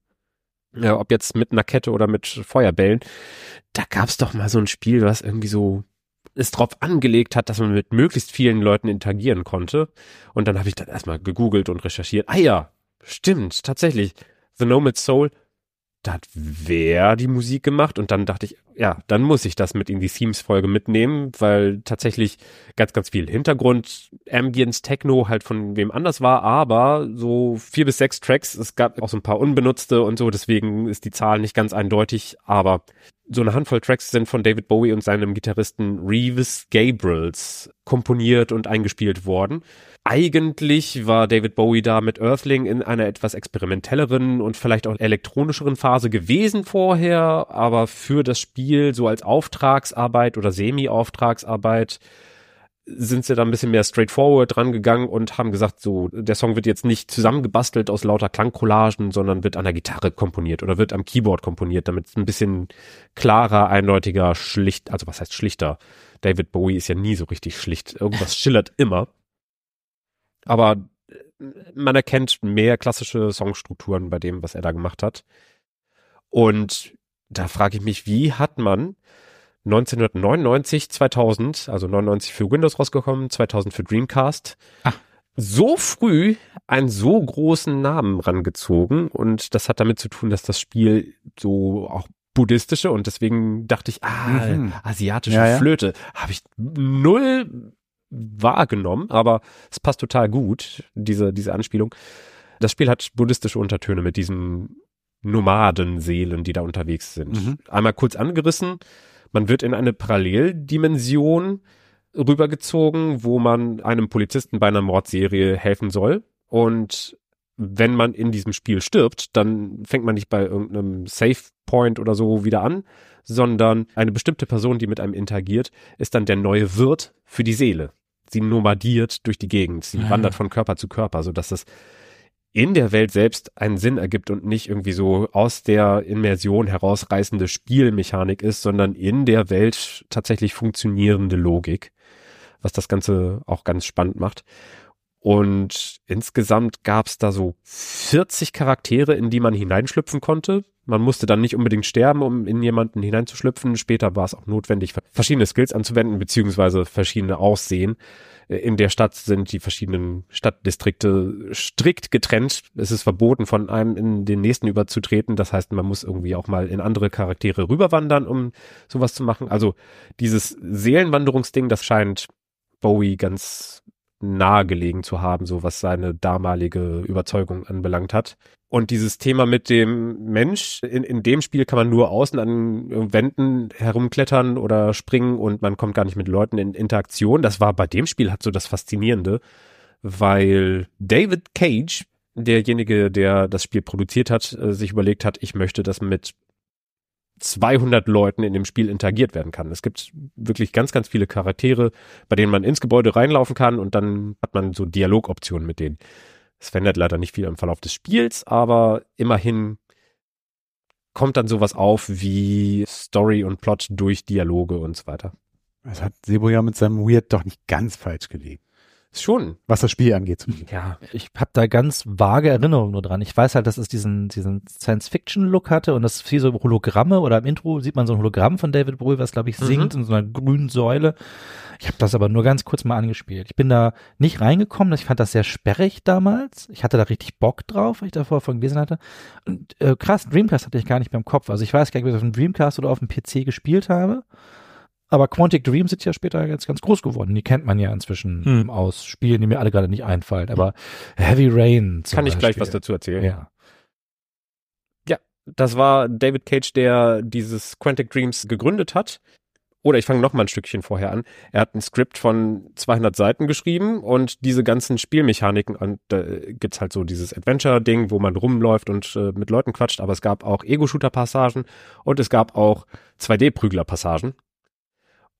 D: Ja, ob jetzt mit einer Kette oder mit Feuerbällen. Da gab's doch mal so ein Spiel, was irgendwie so es drauf angelegt hat, dass man mit möglichst vielen Leuten interagieren konnte. Und dann habe ich dann erstmal gegoogelt und recherchiert. Ah ja, stimmt, tatsächlich. The Nomad Soul, da hat wer die Musik gemacht? Und dann dachte ich, ja, dann muss ich das mit in die Themes-Folge mitnehmen, weil tatsächlich ganz, ganz viel Hintergrund, Ambience, Techno halt von wem anders war, aber so vier bis sechs Tracks, es gab auch so ein paar unbenutzte und so, deswegen ist die Zahl nicht ganz eindeutig, aber so eine Handvoll Tracks sind von David Bowie und seinem Gitarristen Reeves Gabriels komponiert und eingespielt worden. Eigentlich war David Bowie da mit Earthling in einer etwas experimentelleren und vielleicht auch elektronischeren Phase gewesen vorher, aber für das Spiel so als Auftragsarbeit oder Semi-Auftragsarbeit sind sie da ein bisschen mehr straightforward rangegangen und haben gesagt, so, der Song wird jetzt nicht zusammengebastelt aus lauter Klangcollagen, sondern wird an der Gitarre komponiert oder wird am Keyboard komponiert, damit es ein bisschen klarer, eindeutiger, schlicht, also was heißt schlichter? David Bowie ist ja nie so richtig schlicht. Irgendwas schillert immer. Aber äh, man erkennt mehr klassische Songstrukturen bei dem, was er da gemacht hat. Und da frage ich mich, wie hat man 1999, 2000, also 99 für Windows rausgekommen, 2000 für Dreamcast,
B: Ah.
D: so früh einen so großen Namen rangezogen und das hat damit zu tun, dass das Spiel so auch buddhistische und deswegen dachte ich, ah,
A: Mhm.
D: asiatische
A: Ja, ja.
D: Flöte, habe ich null wahrgenommen, aber es passt total gut, diese, diese Anspielung. Das Spiel hat buddhistische Untertöne mit diesen Nomadenseelen, die da unterwegs sind.
A: Mhm.
D: Einmal kurz angerissen, man wird in eine Paralleldimension rübergezogen, wo man einem Polizisten bei einer Mordserie helfen soll. Und wenn man in diesem Spiel stirbt, dann fängt man nicht bei irgendeinem Save Point oder so wieder an, sondern eine bestimmte Person, die mit einem interagiert, ist dann der neue Wirt für die Seele. Sie nomadiert durch die Gegend, sie
B: Ah.
D: wandert von Körper zu Körper, sodass es in der Welt selbst einen Sinn ergibt und nicht irgendwie so aus der Immersion herausreißende Spielmechanik ist, sondern in der Welt tatsächlich funktionierende Logik, was das Ganze auch ganz spannend macht. Und insgesamt gab es da so 40 Charaktere, in die man hineinschlüpfen konnte. Man musste dann nicht unbedingt sterben, um in jemanden hineinzuschlüpfen. Später war es auch notwendig, verschiedene Skills anzuwenden, beziehungsweise verschiedene Aussehen. Äh, In der Stadt sind die verschiedenen Stadtdistrikte strikt getrennt. Es ist verboten, von einem in den nächsten überzutreten. Das heißt, man muss irgendwie auch mal in andere Charaktere rüberwandern, um sowas zu machen. Also dieses Seelenwanderungsding, das scheint Bowie ganz nahegelegen zu haben, so was seine damalige Überzeugung anbelangt hat. Und dieses Thema mit dem Mensch, in, in dem Spiel kann man nur außen an Wänden herumklettern oder springen und man kommt gar nicht mit Leuten in Interaktion. Das war bei dem Spiel halt so das Faszinierende, weil David Cage, derjenige, der das Spiel produziert hat, äh, sich überlegt hat, ich möchte das mit 200 Leuten in dem Spiel interagiert werden kann. Es gibt wirklich ganz, ganz viele Charaktere, bei denen man ins Gebäude reinlaufen kann und dann hat man so Dialogoptionen mit denen. Es verändert leider nicht viel im Verlauf des Spiels, aber immerhin kommt dann sowas auf wie Story und Plot durch Dialoge und so weiter.
A: Das hat Sebo ja mit seinem Weird doch nicht ganz falsch gelegen.
D: Schon.
A: Was das Spiel angeht.
D: Ja.
C: Ich habe da ganz vage Erinnerungen nur dran. Ich weiß halt, dass es diesen, diesen Science-Fiction-Look hatte und das viel so Hologramme oder im Intro sieht man so ein Hologramm von David Bowie, was glaube ich singt in so einer grünen Säule. Ich habe das aber nur ganz kurz mal angespielt. Ich bin da nicht reingekommen. Ich fand das sehr sperrig damals. Ich hatte da richtig Bock drauf, weil ich davor von gelesen hatte. Und äh, krass, Dreamcast hatte ich gar nicht mehr im Kopf. Also ich weiß gar nicht, ob ich auf dem Dreamcast oder auf dem PC gespielt habe. Aber Quantic Dream sind ja später jetzt ganz groß geworden. Die kennt man ja inzwischen
B: Hm.
C: aus Spielen, die mir alle gerade nicht einfallen. Aber Heavy Rain zum
D: Kann ich gleich was dazu erzählen.
C: Ja.
D: Das war David Cage, der dieses Quantic Dreams gegründet hat. Oder ich fange noch mal ein Stückchen vorher an. Er hat ein Skript von 200 Seiten geschrieben und diese ganzen Spielmechaniken und da gibt's halt so dieses Adventure-Ding, wo man rumläuft und äh, mit Leuten quatscht. Aber es gab auch Ego-Shooter-Passagen und es gab auch 2D-Prügler-Passagen.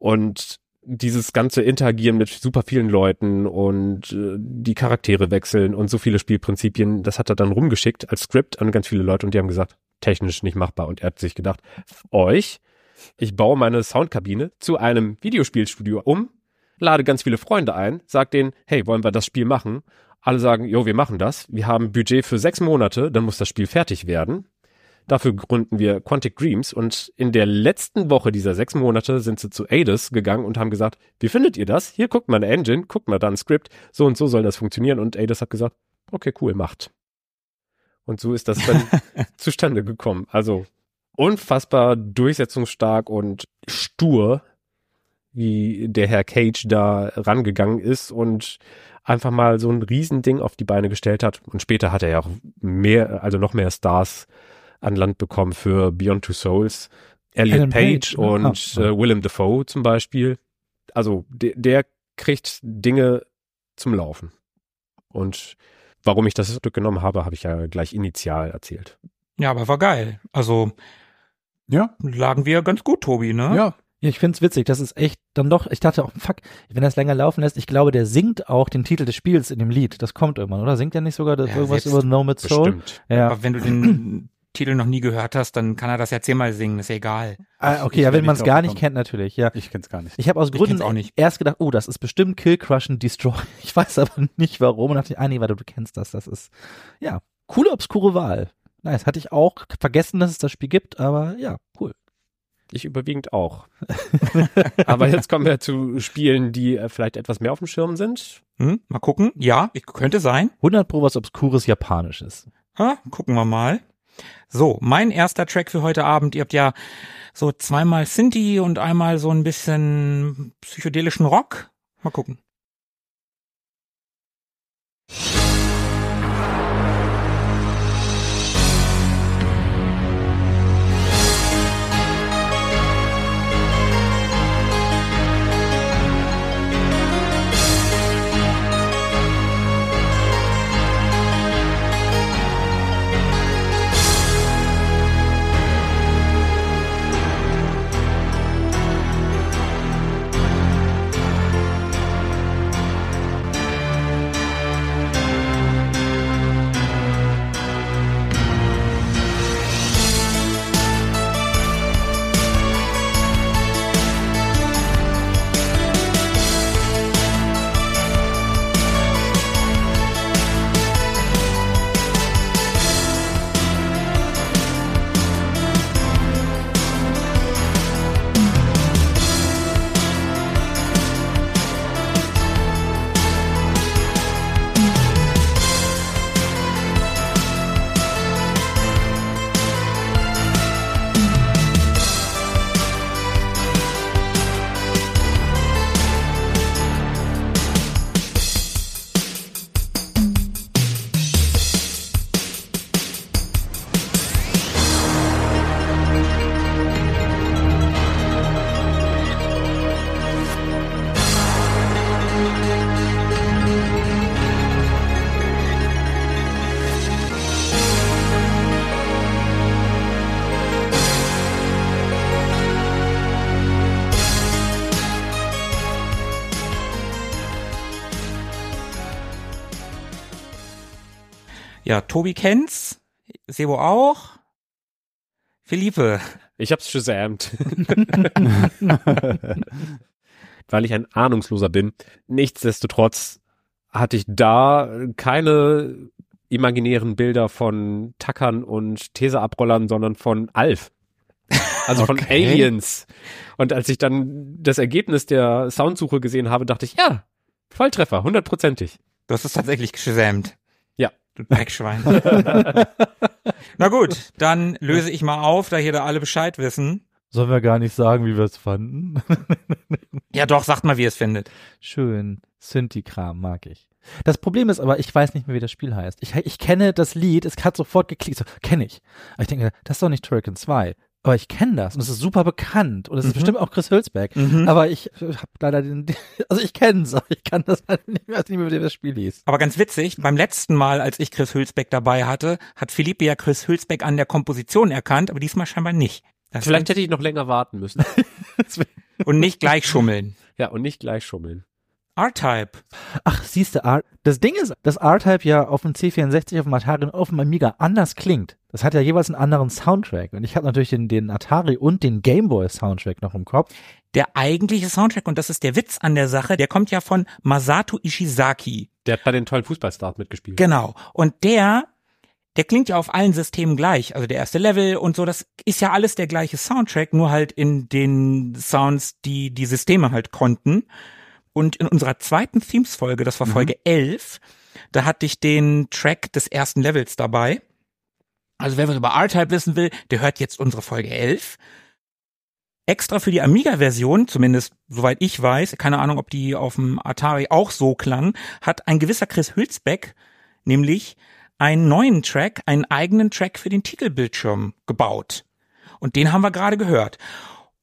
D: Und dieses ganze Interagieren mit super vielen Leuten und äh, die Charaktere wechseln und so viele Spielprinzipien, das hat er dann rumgeschickt als Skript an ganz viele Leute und die haben gesagt, technisch nicht machbar. Und er hat sich gedacht, euch, ich baue meine Soundkabine zu einem Videospielstudio um, lade ganz viele Freunde ein, sag denen, hey, wollen wir das Spiel machen? Alle sagen, jo, wir machen das. Wir haben Budget für sechs Monate, dann muss das Spiel fertig werden. Dafür gründen wir Quantic Dreams und in der letzten Woche dieser sechs Monate sind sie zu Eidos gegangen und haben gesagt, wie findet ihr das? Hier guckt mal eine Engine, guckt mal da ein Skript, so und so soll das funktionieren und Eidos hat gesagt, okay, cool, macht. Und so ist das dann zustande gekommen. Also unfassbar durchsetzungsstark und stur, wie der Herr Cage da rangegangen ist und einfach mal so ein Riesending auf die Beine gestellt hat. Und später hat er ja auch mehr, also noch mehr Stars an Land bekommen für Beyond Two Souls. Elliot Page,
C: Page,
D: und
C: ja.
D: äh, Willem Dafoe zum Beispiel. Also der, der kriegt Dinge zum Laufen. Und warum ich das Stück genommen habe, habe ich ja gleich initial erzählt.
B: Ja, aber war geil. Also
A: Ja,
B: lagen wir ganz gut, Tobi, ne?
A: ja.
C: Ja, ich find's witzig. Das ist echt dann doch, ich dachte auch, fuck, wenn er es länger laufen lässt, ich glaube, der singt auch den Titel des Spiels in dem Lied. Das kommt irgendwann, oder? Singt er nicht sogar das
B: Ja,
C: irgendwas über No Mit Soul?
D: Bestimmt.
C: Ja.
B: Aber wenn du den Titel noch nie gehört hast, dann kann er das ja zehnmal singen, ist ja egal.
C: Ah, okay,
A: Ich
C: ja, wenn man es gar nicht kennt, natürlich, ja.
A: Ich kenn's gar nicht.
C: Ich habe aus
B: Ich
C: Gründen
B: auch nicht.
C: erst gedacht, oh, das ist bestimmt Kill, Crush and Destroy. Ich weiß aber nicht warum und dachte, ah nee, warte, du kennst das. Das ist, ja, coole, obskure Wahl. Nice, hatte ich auch vergessen, dass es das Spiel gibt, aber ja, cool.
D: Ich überwiegend auch. Aber jetzt kommen wir zu Spielen, die äh, vielleicht etwas mehr auf dem Schirm sind.
B: Hm? Mal gucken. Ja, ich, könnte sein.
C: 100 Pro was obskures Japanisches.
B: Ha, gucken wir mal. So, mein erster Track für heute Abend. Ihr habt ja so zweimal Sinti und einmal so ein bisschen psychedelischen Rock. Mal gucken. Ja, Tobi kennt's, Sebo auch. Philippe,
D: Ich hab's shazamt. Weil ich ein Ahnungsloser bin. Nichtsdestotrotz hatte ich da keine imaginären Bilder von Tackern und Theseabrollern, sondern von Alf. Also von
A: Okay.
D: Aliens. Und als ich dann das Ergebnis der Soundsuche gesehen habe, dachte ich, ja, Volltreffer, hundertprozentig.
B: du hast es tatsächlich gesamt. Du Dreckschwein. Na gut, dann löse ich mal auf, da hier da alle Bescheid wissen.
C: Sollen wir gar nicht sagen, wie wir es fanden?
B: Ja doch, sagt mal, wie ihr es findet.
C: Schön. Synthi-Kram mag ich. Das Problem ist aber, ich weiß nicht mehr, wie das Spiel heißt. Ich, ich kenne das Lied, es hat sofort geklickt. So, kenne ich. Aber ich denke, das ist doch nicht Turrican 2. Aber ich kenne das und es ist super bekannt und es ist
B: Mhm.
C: bestimmt auch Chris Hülsbeck.
B: Mhm.
C: Aber ich habe leider den, also ich kenne es, aber ich kann das halt nicht mehr, weiß nicht mehr, das Spiel hieß.
B: Aber ganz witzig, beim letzten Mal, als ich Chris Hülsbeck dabei hatte, hat Philippe ja Chris Hülsbeck an der Komposition erkannt, aber diesmal scheinbar nicht. Das
D: Vielleicht hätte ich noch länger warten müssen.
B: und nicht gleich schummeln.
D: Ja, und nicht gleich schummeln.
B: R-Type.
C: Ach, siehst du, R- das Ding ist, dass R-Type ja auf dem C64, auf dem Atari und auf dem Amiga anders klingt. Das hat ja jeweils einen anderen Soundtrack. Und ich habe natürlich den, den Atari und den Gameboy Soundtrack noch im Kopf.
B: Der eigentliche Soundtrack, und das ist der Witz an der Sache, der kommt ja von Masato Ishizaki.
D: Der hat bei den tollen Fußballstars mitgespielt.
B: Genau. Und der, der klingt ja auf allen Systemen gleich. Also der erste Level und so, das ist ja alles der gleiche Soundtrack, nur halt in den Sounds, die die Systeme halt konnten. Und in unserer zweiten Themes-Folge, das war Folge 11, da hatte ich den Track des ersten Levels dabei. Also wer was über R-Type wissen will, der hört jetzt unsere Folge 11. Extra für die Amiga-Version, zumindest soweit ich weiß, keine Ahnung, ob die auf dem Atari auch so klang, hat ein gewisser Chris Hülsbeck nämlich einen neuen Track, einen eigenen Track für den Titelbildschirm gebaut. Und den haben wir gerade gehört.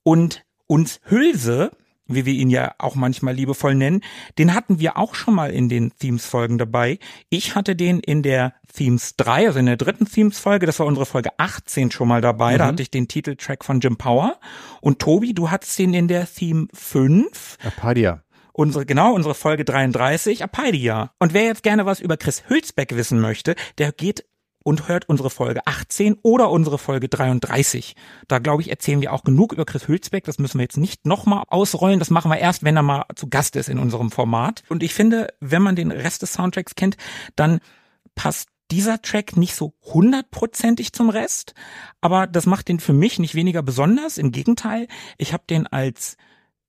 B: Und uns Hülse, wie wir ihn ja auch manchmal liebevoll nennen, den hatten wir auch schon mal in den Themes-Folgen dabei. Ich hatte den in der Themes 3, also in der dritten Themes-Folge, das war unsere Folge 18 schon mal dabei, da hatte ich den Titeltrack von Jim Power. Und Tobi, du hattest den in der Theme 5
A: Apadia.
B: unsere, genau, unsere Folge 33, Apaidia. Und wer jetzt gerne was über Chris Hülsbeck wissen möchte, der geht und hört unsere Folge 18 oder unsere Folge 33. Da glaube ich, erzählen wir auch genug über Chris Hülsbeck. Das müssen wir jetzt nicht nochmal ausrollen. Das machen wir erst, wenn er mal zu Gast ist in unserem Format. Und ich finde, wenn man den Rest des Soundtracks kennt, dann passt dieser Track nicht so hundertprozentig zum Rest, aber das macht den für mich nicht weniger besonders. Im Gegenteil, ich habe den als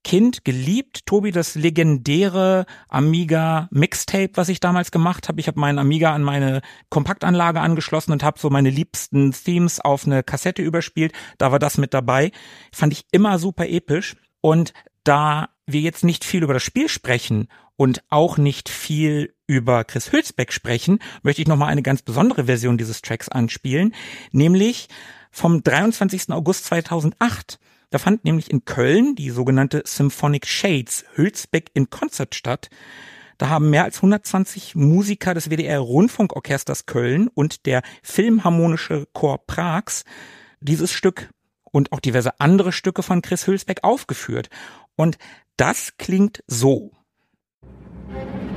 B: Kind geliebt. Tobi, das legendäre Amiga Mixtape, was ich damals gemacht habe. Ich habe meinen Amiga an meine Kompaktanlage angeschlossen und habe so meine liebsten Themes auf eine Kassette überspielt. Da war das mit dabei. Fand ich immer super episch. Und da wir jetzt nicht viel über das Spiel sprechen und auch nicht viel über Chris Hülsbeck sprechen, möchte ich nochmal eine ganz besondere Version dieses Tracks anspielen, nämlich vom 23. August 2008. Da fand nämlich in Köln die sogenannte Symphonic Shades Hülsbeck in Konzert statt. Da haben mehr als 120 Musiker des WDR Rundfunkorchesters Köln und der Philharmonische Chor Prags dieses Stück und auch diverse andere Stücke von Chris Hülsbeck aufgeführt. Und das klingt so.
D: Jetzt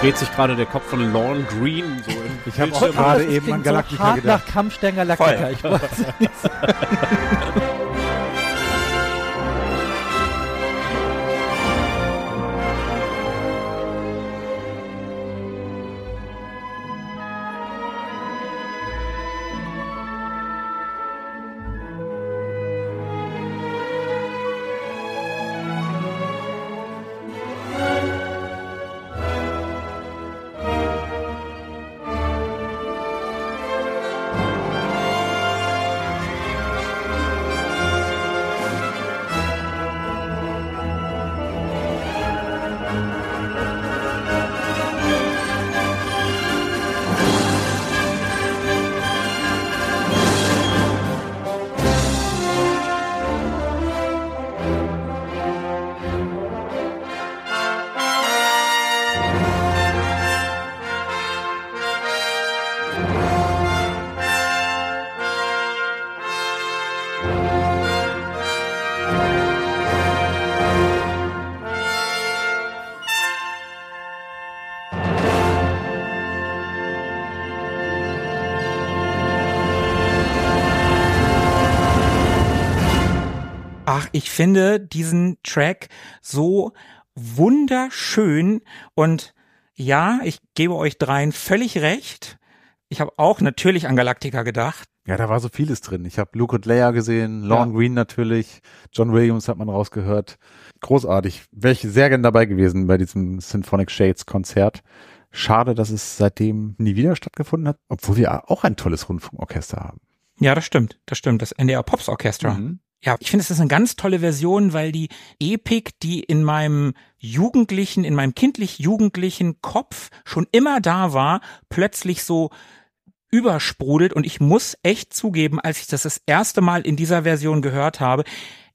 D: dreht sich gerade der Kopf von Lorne Green so im
A: Ich habe auch gerade eben an Galactica
C: so hart
A: gedacht.
C: nach Kampfstern Galactica. Ich weiß nicht.
B: Ach, ich finde diesen Track so wunderschön und ja, ich gebe euch dreien völlig recht. Ich habe auch natürlich an Galactica gedacht.
A: Ja, da war so vieles drin. Ich habe Luke und Leia gesehen, Lorne Green natürlich, John Williams hat man rausgehört. Großartig. Wäre ich sehr gern dabei gewesen bei diesem Symphonic Shades Konzert. Schade, dass es seitdem nie wieder stattgefunden hat, obwohl wir auch ein tolles Rundfunkorchester haben.
B: Ja, das stimmt, das stimmt, das NDR Pops Orchestra.
A: Mhm.
B: Ja, ich finde, es ist eine ganz tolle Version, weil die Epik, die in meinem jugendlichen, in meinem kindlich-jugendlichen Kopf schon immer da war, plötzlich so übersprudelt und ich muss echt zugeben, als ich das das erste Mal in dieser Version gehört habe,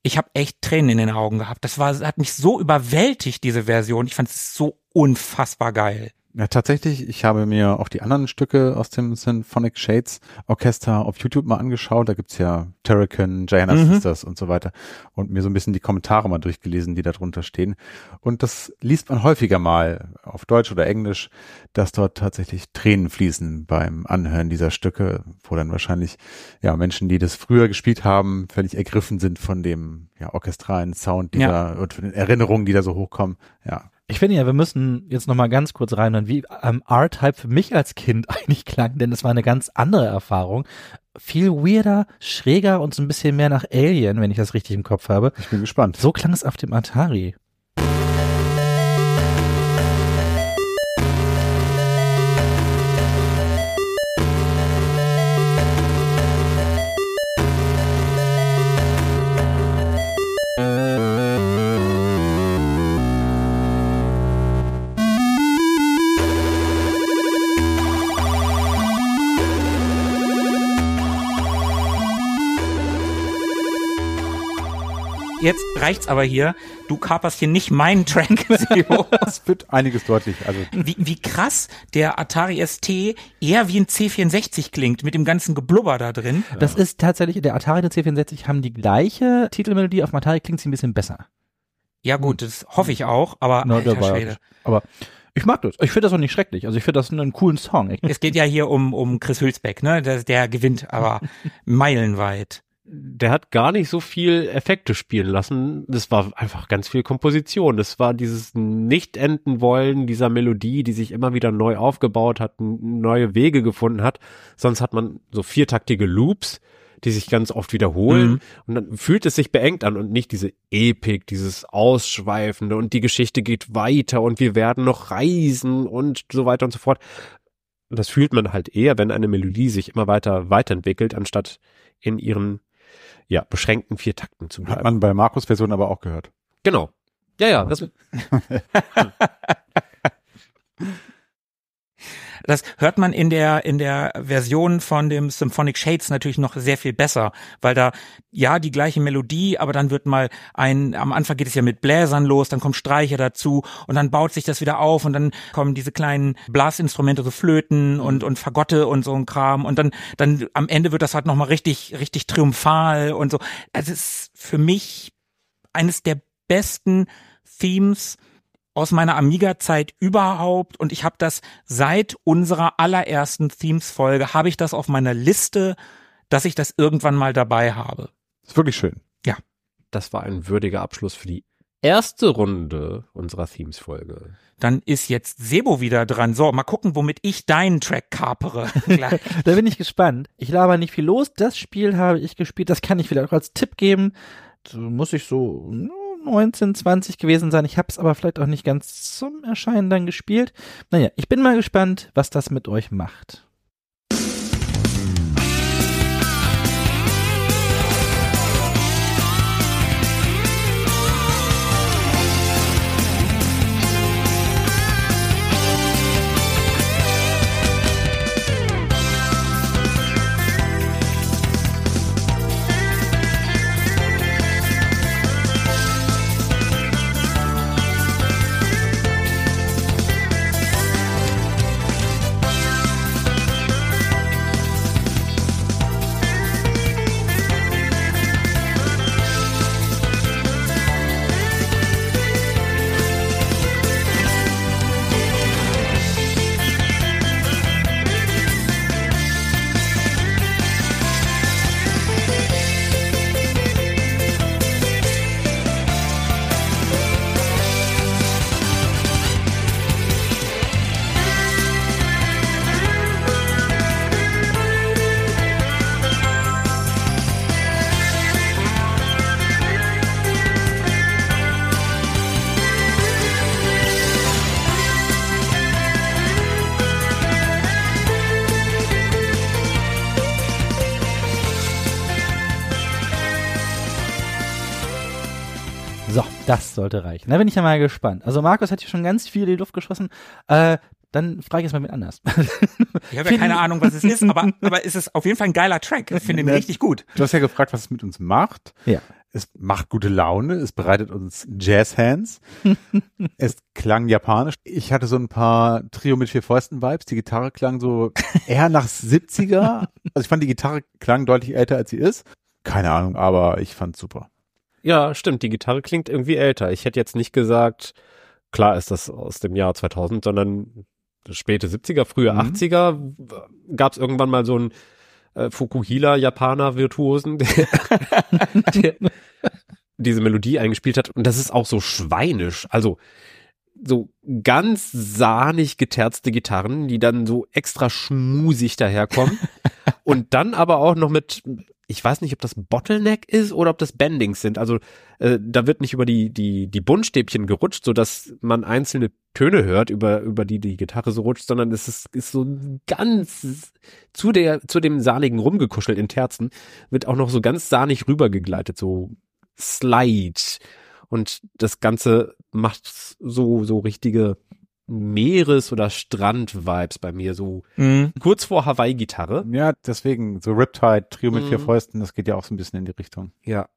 B: ich habe echt Tränen in den Augen gehabt. Das war, hat mich so überwältigt, diese Version. Ich fand es so unfassbar geil.
A: Ja, tatsächlich, ich habe mir auch die anderen Stücke aus dem Symphonic Shades Orchester auf YouTube mal angeschaut. Da gibt's ja Terrican, Giana
B: Mhm.
A: Sisters und so weiter. Und mir so ein bisschen die Kommentare mal durchgelesen, die da drunter stehen. Und das liest man häufiger mal auf Deutsch oder Englisch, dass dort tatsächlich Tränen fließen beim Anhören dieser Stücke, wo dann wahrscheinlich ja Menschen, die das früher gespielt haben, völlig ergriffen sind von dem ja, orchestralen Sound dieser und von den Erinnerungen, die da so hochkommen. Ja,
C: Ich finde ja, wir müssen jetzt noch mal ganz kurz reinhören, wie ähm, R-Type für mich als Kind eigentlich klang, denn es war eine ganz andere Erfahrung. Viel weirder, schräger und so ein bisschen mehr nach Alien, wenn ich das richtig im Kopf habe.
A: ich bin gespannt.
C: So klang es auf dem Atari.
B: Jetzt reicht's aber hier. Du kaperst hier nicht meinen Track, Sebo.
A: Es wird einiges deutlich. Also
B: wie, wie krass der Atari ST eher wie ein C64 klingt, mit dem ganzen Geblubber da drin.
C: Das ist tatsächlich, der Atari und der C64 haben die gleiche Titelmelodie, auf dem Atari klingt sie ein bisschen besser.
B: Ja gut, das hoffe ich auch, aber
C: Na,
B: alter Schwede.
C: Aber ich mag das. Ich finde das auch nicht schrecklich. Also ich finde das einen coolen Song.
B: Es geht ja hier um, um Chris Hülsbeck, ne? Der, der gewinnt aber meilenweit.
D: Der hat gar nicht so viel Effekte spielen lassen. Das war einfach ganz viel Komposition. Das war dieses nicht enden wollen dieser Melodie, die sich immer wieder neu aufgebaut hat, neue Wege gefunden hat. Sonst hat man so viertaktige Loops, die sich ganz oft wiederholen.
B: Mhm.
D: Und dann fühlt es sich beengt an und nicht diese Epik, dieses Ausschweifende und die Geschichte geht weiter und wir werden noch reisen und so weiter und so fort. Das fühlt man halt eher, wenn eine Melodie sich immer weiter weiterentwickelt, anstatt in ihren ja, beschränkten vier Takten zu
A: hat
D: bleiben.
A: man bei Markus Version aber auch gehört.
D: Genau. Ja, ja, das,
B: Das hört man in der, in der Version von dem Symphonic Shades natürlich noch sehr viel besser, weil da, ja, die gleiche Melodie, aber dann wird mal ein, am Anfang geht es ja mit Bläsern los, dann kommen Streicher dazu und dann baut sich das wieder auf und dann kommen diese kleinen Blasinstrumente, so Flöten und, und Fagotte und so ein Kram und dann, dann am Ende wird das halt nochmal richtig, richtig triumphal und so. Also es ist für mich eines der besten Themes, aus meiner Amiga-Zeit überhaupt und ich habe das seit unserer allerersten Themes-Folge, habe ich das auf meiner Liste, dass ich das irgendwann mal dabei habe.
A: Ist wirklich schön.
D: das war ein würdiger Abschluss für die erste Runde unserer Themes-Folge.
B: Dann ist jetzt Sebo wieder dran. So, mal gucken, womit ich deinen Track kapere.
C: Da bin ich gespannt. Ich laber nicht viel los. Das Spiel habe ich gespielt. Das kann ich vielleicht auch als Tipp geben. So muss ich so 19, 20 gewesen sein. Ich habe es aber vielleicht auch nicht ganz zum Erscheinen dann gespielt. Naja, ich bin mal gespannt, was das mit euch macht. Sollte reichen. Da bin ich ja mal gespannt. Also Markus hat hier schon ganz viel in die Luft geschossen. Äh, dann frage ich jetzt mal mit anders.
B: Ich habe ja keine Ahnung, was es ist, aber, aber es ist auf jeden Fall ein geiler Track. Ich finde ihn
A: Ja.
B: richtig gut.
A: Du hast ja gefragt, was es mit uns macht.
C: Ja.
A: Es macht gute Laune, es bereitet uns Jazz-Hands. es klang japanisch. Ich hatte so ein paar Trio mit vier Fäusten-Vibes. Die Gitarre klang so eher nach 70er. Also ich fand, die Gitarre klang deutlich älter, als sie ist. Keine Ahnung, aber ich fand's super.
D: Ja, stimmt. Die Gitarre klingt irgendwie älter. Ich hätte jetzt nicht gesagt, klar ist das aus dem Jahr 2000, sondern späte 70er, frühe
A: Mhm.
D: 80er gab es irgendwann mal so einen äh, Fukuhila-Japaner-Virtuosen, der, der diese Melodie eingespielt hat. Und das ist auch so schweinisch. Also so ganz sahnig geterzte Gitarren, die dann so extra schmusig daherkommen. und dann aber auch noch mit, ich weiß nicht, ob das Bottleneck ist oder ob das Bendings sind. Also äh, da wird nicht über die, die, die Buntstäbchen gerutscht, so dass man einzelne Töne hört, über, über die die Gitarre so rutscht, sondern es ist, ist so ganz zu der, zu dem sahnigen rumgekuschelt in Terzen, wird auch noch so ganz sahnig rübergegleitet, so Slide. Und das Ganze macht so, so richtige Meeres- oder Strand-Vibes bei mir, so
B: Mhm.
D: kurz vor Hawaii-Gitarre.
A: Ja, deswegen so Riptide, Trio mit vier
D: Mhm.
A: Fäusten, das geht ja auch so ein bisschen in die Richtung.
D: Ja.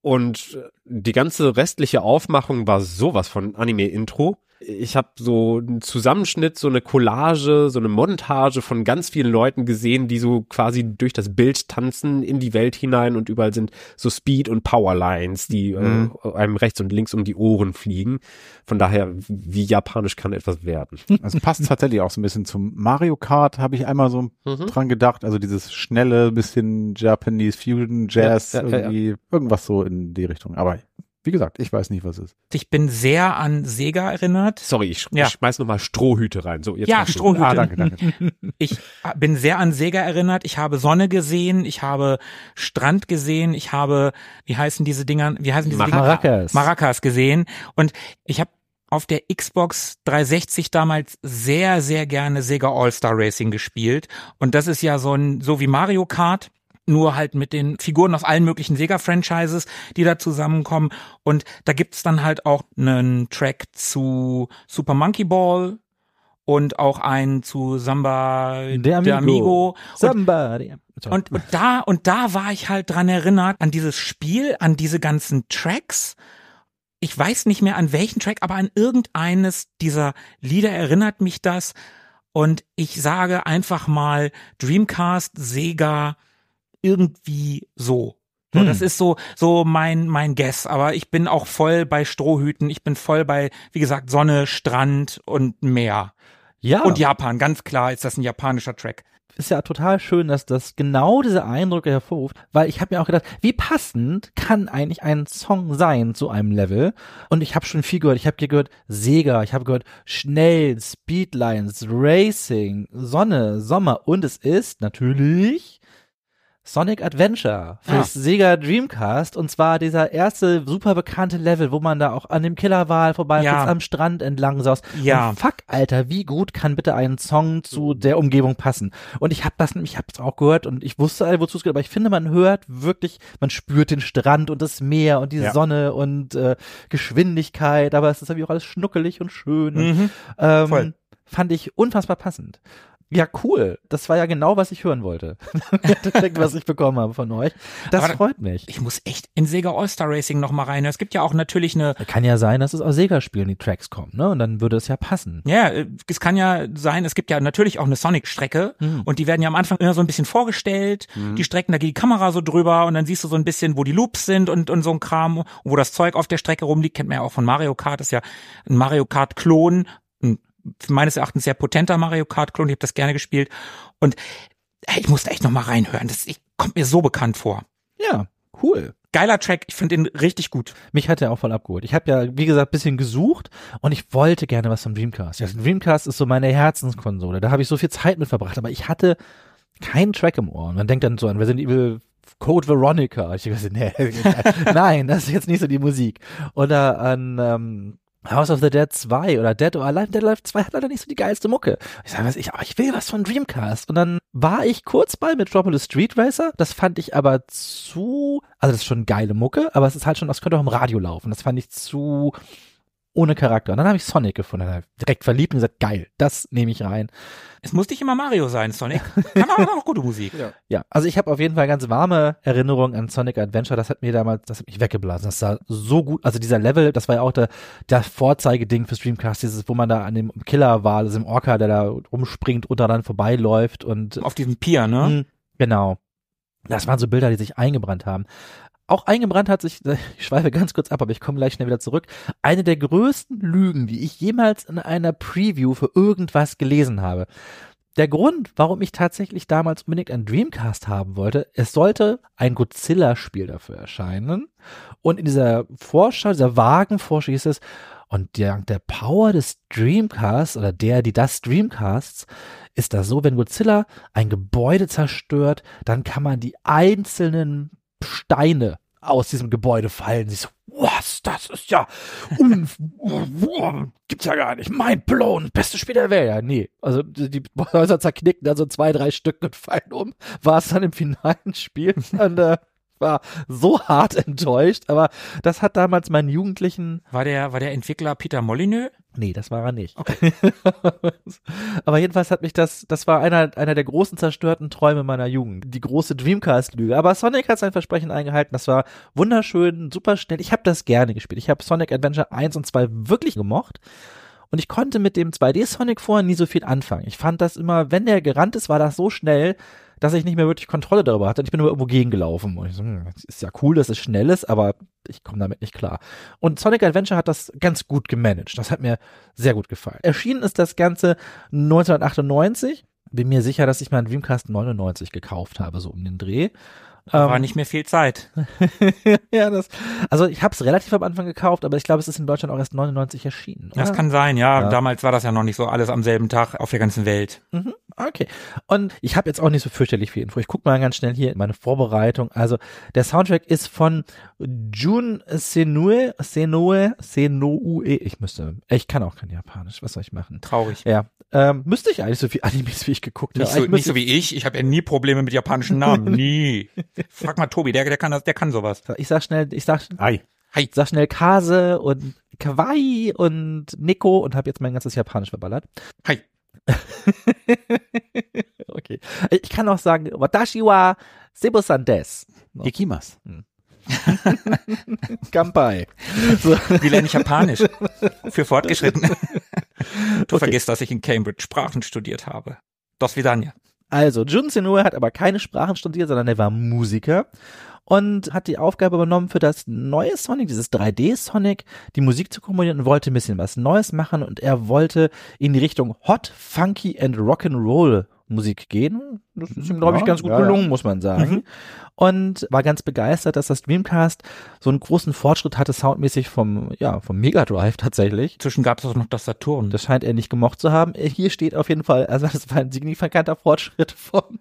D: Und äh, die ganze restliche Aufmachung war sowas von Anime-Intro. Ich habe so einen Zusammenschnitt, so eine Collage, so eine Montage von ganz vielen Leuten gesehen, die so quasi durch das Bild tanzen in die Welt hinein und überall sind so Speed- und Powerlines, die
A: Mhm.
D: äh, einem rechts und links um die Ohren fliegen. Von daher, wie japanisch kann etwas werden?
A: Also passt tatsächlich auch so ein bisschen zum Mario Kart, habe ich einmal so
D: Mhm.
A: dran gedacht. Also dieses schnelle, bisschen Japanese Fusion Jazz,
D: Ja, ja, ja, ja.
A: irgendwie, irgendwas so in die Richtung. Aber wie gesagt, ich weiß nicht, was es ist.
B: Ich bin sehr an Sega erinnert.
D: Sorry, ich, sch
B: Ja.
D: ich schmeiß nochmal Strohhüte rein. So, jetzt
B: Ja. Strohhüte.
A: Ah, danke, danke.
B: Ich bin sehr an Sega erinnert. Ich habe Sonne gesehen. Ich habe Strand gesehen. Ich habe, wie heißen diese Dinger? Wie heißen diese Dinger?
C: Maracas.
B: Maracas gesehen. Und ich habe auf der Xbox 360 damals sehr, sehr gerne Sega All-Star Racing gespielt. Und das ist ja so ein, so wie Mario Kart. Nur halt mit den Figuren aus allen möglichen Sega-Franchises, die da zusammenkommen. Und da gibt's dann halt auch einen Track zu Super Monkey Ball und auch einen zu Samba
C: Der Amigo.
B: Amigo. Und
C: Somebody. Sorry.
B: und, und da und da war ich halt dran erinnert an dieses Spiel, an diese ganzen Tracks. Ich weiß nicht mehr an welchen Track, aber an irgendeines dieser Lieder erinnert mich das. Und ich sage einfach mal Dreamcast, Sega, irgendwie so. So,
C: Hm.
B: Das ist so, so mein, mein Guess. Aber ich bin auch voll bei Strohhüten. Ich bin voll bei, wie gesagt, Sonne, Strand und Meer.
C: ja.
B: Und Japan. Ganz klar ist das ein japanischer Track.
C: ist ja total schön, dass das genau diese Eindrücke hervorruft, weil ich habe mir auch gedacht, wie passend kann eigentlich ein Song sein zu einem Level? Und ich habe schon viel gehört. Ich habe hier gehört Sega, ich habe gehört schnell, Speedlines, Racing, Sonne, Sommer und es ist natürlich Sonic Adventure fürs Sega Dreamcast und zwar dieser erste super bekannte Level, wo man da auch an dem Killerwal vorbei
B: Ja.
C: am Strand entlang saust.
B: Ja.
C: Und fuck, Alter, wie gut kann bitte ein Song zu der Umgebung passen? Und ich habe das, ich habe es auch gehört und ich wusste, wozu es geht, aber ich finde, man hört wirklich, man spürt den Strand und das Meer und die
A: Ja.
C: Sonne und äh, Geschwindigkeit, aber es ist irgendwie auch alles schnuckelig und schön. Und,
B: Mhm.
C: ähm,
B: voll.
C: Fand ich unfassbar passend. Ja, cool. Das war ja genau, was ich hören wollte. was ich bekommen habe von euch. Das
B: Aber-
C: freut mich.
B: Ich muss echt in Sega All-Star Racing noch mal rein. Es gibt ja auch natürlich eine,
C: Kann ja sein, dass es aus Sega-Spielen die Tracks kommen, ne? Und dann würde es ja passen.
B: ja, äh, es kann ja sein, es gibt ja natürlich auch eine Sonic-Strecke
C: Mhm.
B: und die werden ja am Anfang immer so ein bisschen vorgestellt. Die Strecken, da geht die Kamera so drüber und dann siehst du so ein bisschen, wo die Loops sind und, und so ein Kram, und wo das Zeug auf der Strecke rumliegt, kennt man ja auch von Mario Kart, ist ja ein Mario Kart-Klon, ein meines Erachtens sehr potenter Mario Kart-Klon, ich habe das gerne gespielt und ey, ich musste echt noch mal reinhören, das ich, kommt mir so bekannt vor.
C: Ja, cool.
B: Geiler Track, ich finde ihn richtig gut.
C: Mich hat er auch voll abgeholt. Ich habe ja, wie gesagt, bisschen gesucht und ich wollte gerne was vom Dreamcast. Ja, Dreamcast ist so meine Herzenskonsole. Da habe ich so viel Zeit mit verbracht, aber ich hatte keinen Track im Ohr. Und man denkt dann so an Resident Evil Code Veronica. Ich dachte, nee, nein, das ist jetzt nicht so die Musik. Oder an ähm, House of the Dead 2 oder Dead or Alive. Dead Alive 2 hat leider nicht so die geilste Mucke. Ich sage, was ich, aber ich will was von Dreamcast. Und dann war ich kurz bei Metropolis Street Racer. Das fand ich aber zu, also das ist schon geile Mucke, aber es ist halt schon, das könnte auch im Radio laufen. Das fand ich zu ohne Charakter. Und dann habe ich Sonic gefunden, dann hab ich direkt verliebt und gesagt, geil, das nehme ich rein.
B: Es muss nicht immer Mario sein, Sonic. Kann aber auch gute Musik.
C: Ja, also ich habe auf jeden Fall ganz warme Erinnerungen an Sonic Adventure. Das hat mir damals, das hat mich weggeblasen. Das sah so gut, also dieser Level, das war ja auch der, der Vorzeigeding für Streamcast, dieses, wo man da an dem Killer war, also im Orca, der da rumspringt und dann vorbeiläuft und
B: Auf diesem Pier, ne?
C: Mhm, Genau. Das waren so Bilder, die sich eingebrannt haben. Auch eingebrannt hat sich, ich schweife ganz kurz ab, aber ich komme gleich schnell wieder zurück. Eine der größten Lügen, die ich jemals in einer Preview für irgendwas gelesen habe. Der Grund, warum ich tatsächlich damals unbedingt ein Dreamcast haben wollte, es sollte ein Godzilla-Spiel dafür erscheinen. Und in dieser Vorschau, dieser vagen Vorschau hieß es, und der, der Power des Dreamcasts oder der, die das Dreamcasts, ist das so, wenn Godzilla ein Gebäude zerstört, dann kann man die einzelnen Steine aus diesem Gebäude fallen. Sie so, was, das ist ja, gibt's ja gar nicht. Mind blown, beste Spiel der Welt. Ja, nee, also die Häuser zerknicken dann so zwei, drei Stück und fallen um. War es dann im finalen Spiel und äh, war so hart enttäuscht, aber das hat damals meinen Jugendlichen
B: War der, war der Entwickler Peter Molyneux?
C: Nee, das war er nicht. Aber jedenfalls hat mich das, das war einer, einer der großen zerstörten Träume meiner Jugend. Die große Dreamcast-Lüge. Aber Sonic hat sein Versprechen eingehalten. Das war wunderschön, super schnell. Ich habe das gerne gespielt. Ich habe Sonic Adventure 1 und 2 wirklich gemocht. Und ich konnte mit dem 2D-Sonic vorher nie so viel anfangen. Ich fand das immer, wenn der gerannt ist, war das so schnell, dass ich nicht mehr wirklich Kontrolle darüber hatte. Ich bin nur irgendwo gegengelaufen. Und ich so, hm, ist ja cool, dass es schnell ist, aber ich komme damit nicht klar. Und Sonic Adventure hat das ganz gut gemanagt. Das hat mir sehr gut gefallen. Erschienen ist das Ganze 1998. Bin mir sicher, dass ich meinen Dreamcast 99 gekauft habe, so um den Dreh.
B: War
C: Ähm,
B: nicht mehr viel Zeit.
C: ja, das, also ich habe es relativ am Anfang gekauft, aber ich glaube, es ist in Deutschland auch erst 99 erschienen.
B: Das
C: oder?
B: kann sein, ja.
C: Ja.
B: Damals war das ja noch nicht so alles am selben Tag auf der ganzen Welt.
C: Mhm, okay. Und ich habe jetzt auch nicht so fürchterlich viel Info. Ich guck mal ganz schnell hier in meine Vorbereitung. Also der Soundtrack ist von Jun Senue, Senue, Senoue. Ich müsste, ich kann auch kein Japanisch. Was soll ich machen?
B: Traurig.
C: Ja, ähm, müsste ich eigentlich so viel Animes, wie ich geguckt
B: Nicht
C: habe.
B: so,
C: Eigentlich
B: nicht so wie ich. Ich habe ja nie Probleme mit japanischen Namen. Nie. Frag mal Tobi, der, der kann das, der kann sowas.
C: ich, sag schnell, ich sag,
A: Hi.
C: ich sag schnell Kase und Kawaii und Nico und habe jetzt mein ganzes Japanisch verballert.
B: Hi.
C: Okay. Ich kann auch sagen, Watashi wa Sebo-san des.
A: Ikimas.
C: Kampai.
B: Wie lerne ich Japanisch? Für Fortgeschrittene. Du
C: Okay.
B: vergisst, dass ich in Cambridge Sprachen studiert habe. Dos Vidania.
C: Also, Jun Senue hat aber keine Sprachen studiert, sondern er war Musiker und hat die Aufgabe übernommen, für das neue Sonic, dieses 3D-Sonic, die Musik zu komponieren und wollte ein bisschen was Neues machen und er wollte in die Richtung Hot, Funky and Rock'n'Roll Musik gehen. Das ist ihm, glaube ich,
A: Ja,
C: ganz gut
A: ja, ja.
C: gelungen, muss man sagen. Und war ganz begeistert, dass das Dreamcast so einen großen Fortschritt hatte, soundmäßig vom, ja, vom Mega Drive tatsächlich.
B: Zwischen gab es auch noch das Saturn.
C: Das scheint er nicht gemocht zu haben. Hier steht auf jeden Fall, also das war ein signifikanter Fortschritt vom,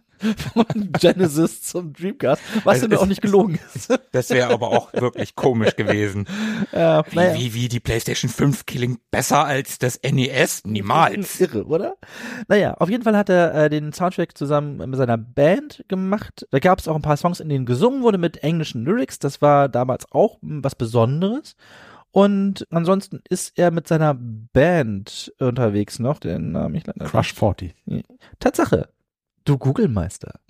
C: von Genesis zum Dreamcast, was
B: Also
C: mir auch nicht gelogen ist.
B: Das wäre aber auch wirklich komisch gewesen.
C: Ja,
B: Wie,
C: naja,
B: wie, wie die PlayStation 5 klingt besser als das NES? Niemals.
C: irre, oder? Naja, auf jeden Fall hat er äh, den Soundtrack zusammen mit seiner Band gemacht. Da gab es auch ein paar Songs, in denen gesungen wurde mit englischen Lyrics. Das war damals auch was Besonderes. Und ansonsten ist er mit seiner Band unterwegs noch, den Namen ich leider
A: Crush 40.
C: Tatsache. Du Google-Meister.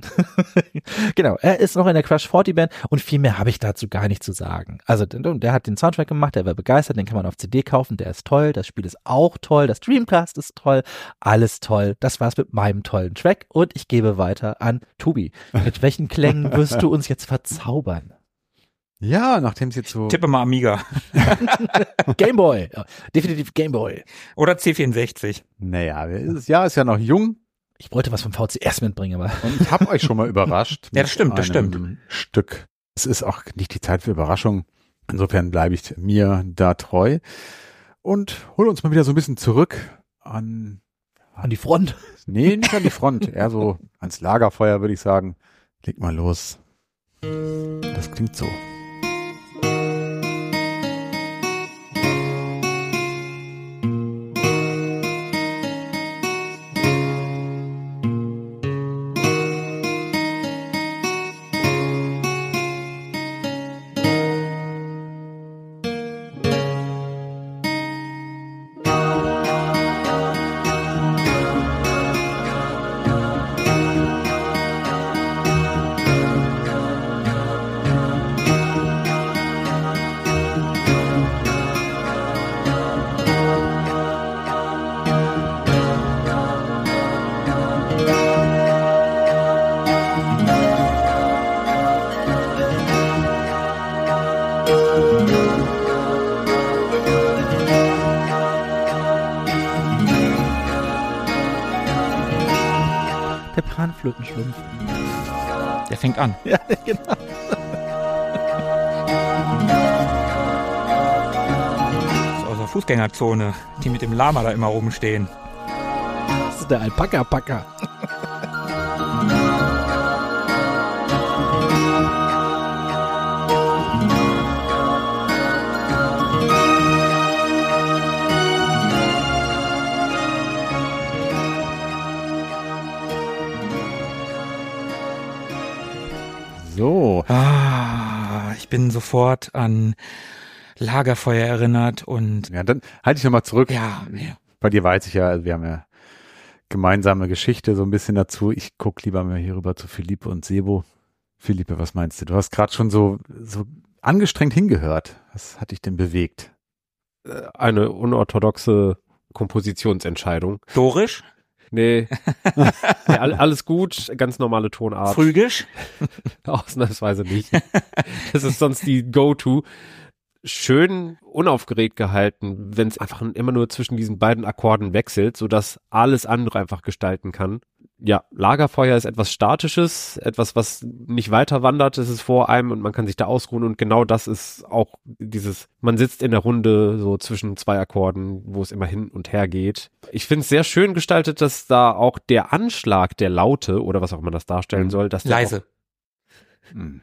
C: genau, er ist noch in der Crush 40 Band und viel mehr habe ich dazu gar nicht zu sagen. Also der, hat den Soundtrack gemacht, der war begeistert, den kann man auf CD kaufen, der ist toll, das Spiel ist auch toll, das Dreamcast ist toll, alles toll. Das war's mit meinem tollen Track und ich gebe weiter an Tobi. Mit welchen Klängen wirst du uns jetzt verzaubern?
A: Ja, nachdem es jetzt so.
B: Tippe mal Amiga.
C: Gameboy, Ja, definitiv Gameboy.
B: Oder C64.
A: Naja, das Jahr ist ja noch jung
C: Ich wollte was vom VCS mitbringen, aber
A: und ich habe euch schon mal überrascht.
B: Ja, das stimmt, das stimmt.
A: Stück. Es ist auch nicht die Zeit für Überraschung. Insofern bleibe ich mir da treu und hole uns mal wieder so ein bisschen zurück an,
C: an die Front.
A: nee, nicht an die Front, eher so ans Lagerfeuer, würde ich sagen. Leg mal los. Das klingt so.
B: Fängt an.
C: Ja, genau.
B: Aus der Fußgängerzone, die mit dem Lama da immer rumstehen.
C: Das ist der Alpaka-Packer.
B: Ah, ich bin sofort an Lagerfeuer erinnert und
A: ja, dann halte ich nochmal zurück.
B: ja, ja.
A: Bei dir weiß ich ja, also wir haben ja gemeinsame Geschichte so ein bisschen dazu. Ich guck lieber mal hier rüber zu Philippe und Sebo. Philippe, was meinst du? Du hast gerade schon so, so angestrengt hingehört. Was hat dich denn bewegt?
D: Eine unorthodoxe Kompositionsentscheidung.
B: Dorisch,
D: Nee, all- alles gut, ganz normale Tonart.
B: Phrygisch,
D: Ausnahmsweise nicht. Das ist sonst die Go-To. Schön unaufgeregt gehalten, wenn es einfach immer nur zwischen diesen beiden Akkorden wechselt, sodass alles andere einfach gestalten kann. Ja, Lagerfeuer ist etwas Statisches, etwas, was nicht weiter wandert, es ist vor einem und man kann sich da ausruhen und genau das ist auch dieses, man sitzt in der Runde so zwischen zwei Akkorden, wo es immer hin und her geht. Ich finde es sehr schön gestaltet, dass da auch der Anschlag der Laute oder was auch immer das darstellen soll, dass
B: leise.
A: Hm.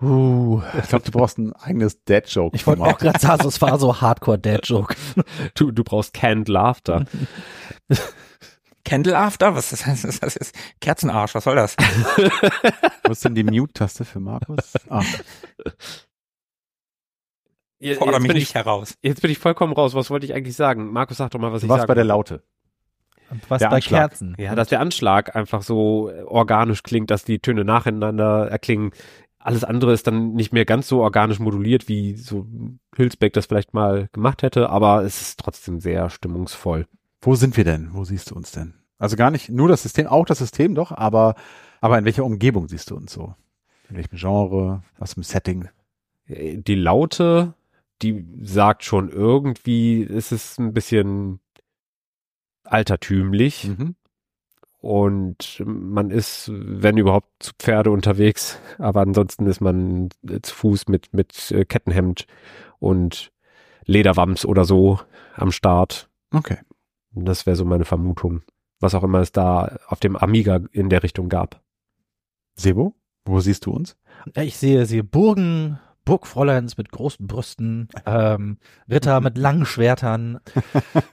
A: Uh, ich glaube, du brauchst ein eigenes Dad-Joke.
C: Ich wollte auch gerade sagen, es war so Hardcore-Dad-Joke.
D: Du, du brauchst Canned Laughter.
B: Candle After? Was ist das? Das ist Kerzenarsch, was soll das?
A: Wo ist denn die Mute-Taste für Markus? Ah,
D: Jetzt,
B: Fordere mich
D: bin
B: nicht
D: ich,
B: heraus.
D: jetzt bin ich vollkommen raus. Was wollte ich eigentlich sagen? Markus, sag doch mal, was
A: du
D: ich
A: warst
D: sage.
A: bei der Laute.
C: Und was
A: Der
C: bei
A: Anschlag.
C: Kerzen.
D: ja, dass der Anschlag einfach so organisch klingt, dass die Töne nacheinander erklingen. Alles andere ist dann nicht mehr ganz so organisch moduliert, wie so Hülsbeck das vielleicht mal gemacht hätte, aber es ist trotzdem sehr stimmungsvoll.
A: Wo sind wir denn? Wo siehst du uns denn? Also gar nicht nur das System, auch das System doch, aber, aber in welcher Umgebung siehst du uns so? In welchem Genre? Was im Setting?
D: Äh, Die Laute, die sagt schon irgendwie, es ist ein bisschen altertümlich.
A: Mhm.
D: Und man ist, wenn überhaupt, zu Pferde unterwegs, aber ansonsten ist man zu Fuß mit, mit äh, Kettenhemd und Lederwams oder so am Start.
A: Okay.
D: Das wäre so meine Vermutung. Was auch immer es da auf dem Amiga in der Richtung gab.
A: Sebo, wo siehst du uns?
C: Ich sehe, sehe Burgen, Burgfräuleins mit großen Brüsten, ähm, Ritter mit langen Schwertern,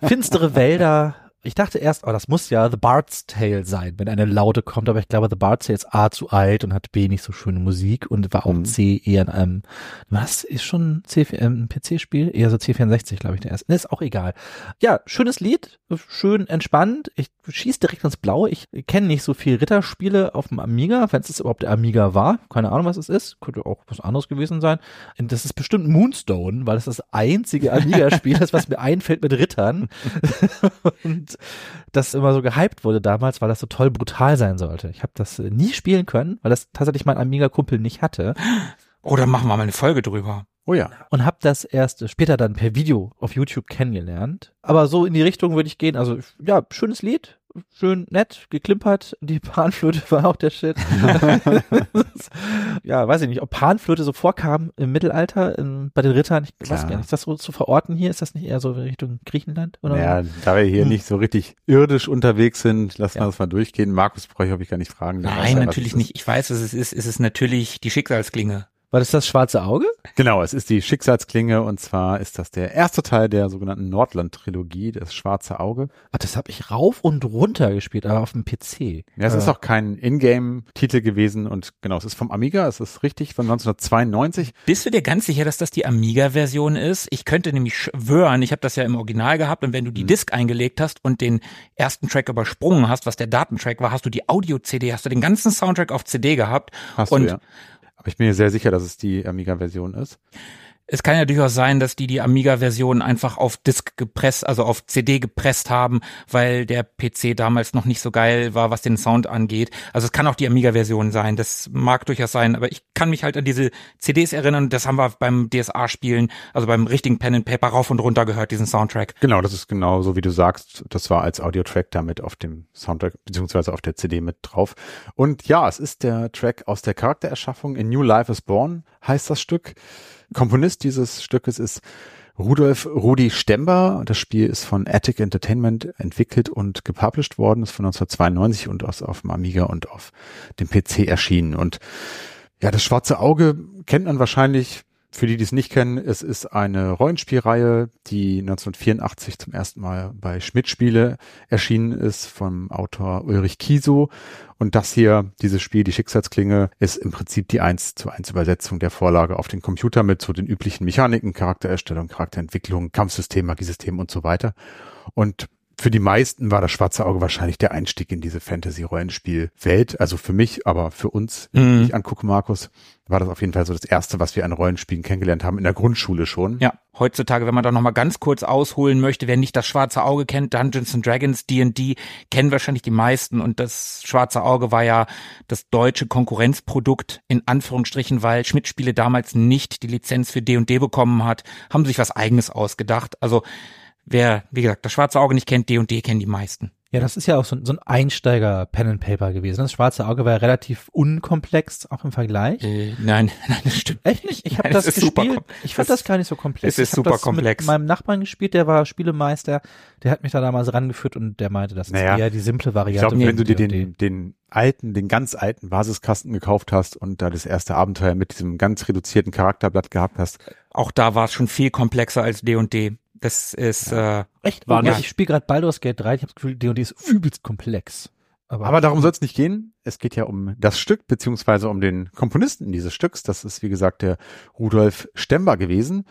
C: finstere Wälder. Ich dachte erst, oh, das muss ja The Bard's Tale sein, wenn eine Laute kommt, aber ich glaube, The Bard's Tale ist A zu alt und hat B nicht so schöne Musik und war auch
A: Mhm.
C: C eher in einem, was ist schon C, ähm, ein PC-Spiel? Eher so C64, glaube ich, der erste. Ist auch egal. Ja, schönes Lied, schön entspannt. Ich schieß direkt ins Blaue. Ich kenne nicht so viel Ritterspiele auf dem Amiga, wenn es überhaupt der Amiga war. Keine Ahnung, was es ist. Könnte auch was anderes gewesen sein. Und das ist bestimmt Moonstone, weil das das einzige Amiga-Spiel ist, was mir einfällt mit Rittern. Und das immer so gehypt wurde damals, weil das so toll brutal sein sollte. Ich habe das äh, nie spielen können, weil das tatsächlich mein Amiga-Kumpel nicht hatte.
B: Oder Oh, machen wir mal eine Folge drüber.
A: Oh ja.
C: und habe das erst später dann per Video auf YouTube kennengelernt. Aber so in die Richtung würde ich gehen. Also ja, schönes Lied, schön nett, geklimpert. Die Panflöte war auch der Shit. ja, weiß ich nicht, ob Panflöte so vorkam im Mittelalter in, bei den Rittern. Ich weiß
A: Klar.
C: gar nicht, ist das so zu verorten hier? Ist das nicht eher so Richtung Griechenland? Oder
A: Naja, da wir hier
C: Hm.
A: nicht so richtig irdisch unterwegs sind, lassen wir
C: Ja.
A: das mal durchgehen. Markus brauche ich, hoffe ich, gar nicht fragen. Weiß
B: Nein,
A: ja, was
B: natürlich nicht. Ich weiß, was es ist. Es ist natürlich die Schicksalsklinge.
C: War das das schwarze Auge?
A: Genau, es ist die Schicksalsklinge und zwar ist das der erste Teil der sogenannten Nordland-Trilogie, das Schwarze Auge.
C: Ach, das habe ich rauf und runter gespielt, aber auf dem PC.
A: Ja, es
C: Äh,
A: ist auch kein Ingame-Titel gewesen und genau, es ist vom Amiga, es ist richtig von 1992.
B: Bist du dir ganz sicher, dass das die Amiga-Version ist? Ich könnte nämlich schwören, ich habe das ja im Original gehabt und wenn du die
A: Mhm.
B: Disk eingelegt hast und den ersten Track übersprungen hast, was der Datentrack war, hast du die Audio-CD, hast du den ganzen Soundtrack auf CD gehabt.
A: Hast
B: Und-
A: du ja. Aber ich bin mir sehr sicher, dass es die Amiga-Version ist.
B: Es kann ja durchaus sein, dass die die Amiga-Version einfach auf Disk gepresst, also auf CD gepresst haben, weil der PC damals noch nicht so geil war, was den Sound angeht. Also es kann auch die Amiga-Version sein. Das mag durchaus sein, aber ich kann mich halt an diese CDs erinnern. Das haben wir beim DSA-Spielen, also beim richtigen Pen and Paper rauf und runter gehört, diesen Soundtrack.
A: Genau, das ist genau so, wie du sagst. Das war als Audiotrack damit auf dem Soundtrack beziehungsweise auf der CD mit drauf. Und ja, es ist der Track aus der Charaktererschaffung in New Life is Born, heißt das Stück. Komponist dieses Stückes ist Rudolf Rudi Stember. Das Spiel ist von Attic Entertainment entwickelt und gepublished worden, ist von 1992 und aus, auf dem Amiga und auf dem PC erschienen. Und ja, das schwarze Auge kennt man wahrscheinlich für die, die es nicht kennen, es ist eine Rollenspielreihe, die 1984 zum ersten Mal bei Schmidt Spiele erschienen ist vom Autor Ulrich Kiesow. Und das hier, dieses Spiel, die Schicksalsklinge, ist im Prinzip die 1 zu 1 Übersetzung der Vorlage auf den Computer mit so den üblichen Mechaniken, Charaktererstellung, Charakterentwicklung, Kampfsystem, Magiesystem und so weiter. Und für die meisten war das Schwarze Auge wahrscheinlich der Einstieg in diese Fantasy-Rollenspiel-Welt. Also für mich, aber für uns, wenn ich angucke, Markus, war das auf jeden Fall so das Erste, was wir an Rollenspielen kennengelernt haben, in der Grundschule schon.
B: Ja, heutzutage, wenn man da nochmal ganz kurz ausholen möchte, wer nicht das Schwarze Auge kennt, Dungeons and Dragons, D&D, kennen wahrscheinlich die meisten und das Schwarze Auge war ja das deutsche Konkurrenzprodukt in Anführungsstrichen, weil Schmidt-Spiele damals nicht die Lizenz für D&D bekommen hat, haben sich was eigenes ausgedacht. Also wer, wie gesagt, das Schwarze Auge nicht kennt, D&D kennen die meisten.
C: Ja, das ist ja auch so, ein- so ein Einsteiger-Pen and Paper gewesen. Das schwarze Auge war ja relativ unkomplex, auch im Vergleich.
B: Äh, nein, nein, das stimmt.
C: Echt nicht? Ich habe das gespielt. Ich fand
B: es-
C: das gar nicht so komplex.
B: es ist
C: ich hab
B: super
C: das
B: komplex.
C: Mit meinem Nachbarn gespielt, der war Spielemeister. Der hat mich da damals rangeführt und der meinte, das
A: Naja,
C: ist eher die simple
A: Ich
C: Variante.
A: glaube, wenn du dir den, den alten, den ganz alten Basiskasten gekauft hast und da das erste Abenteuer mit diesem ganz reduzierten Charakterblatt gehabt hast,
B: Auch da war es schon viel komplexer als D&D. Das ist, äh,
C: Echt?
D: War
C: ja,
D: nicht-
C: ich spiele gerade Baldur's Gate 3. Ich habe das Gefühl, D&D ist übelst komplex. Aber,
A: Aber darum soll es nicht gehen. Es geht ja um das Stück, beziehungsweise um den Komponisten dieses Stücks. Das ist, wie gesagt, der Rudolf Stember gewesen.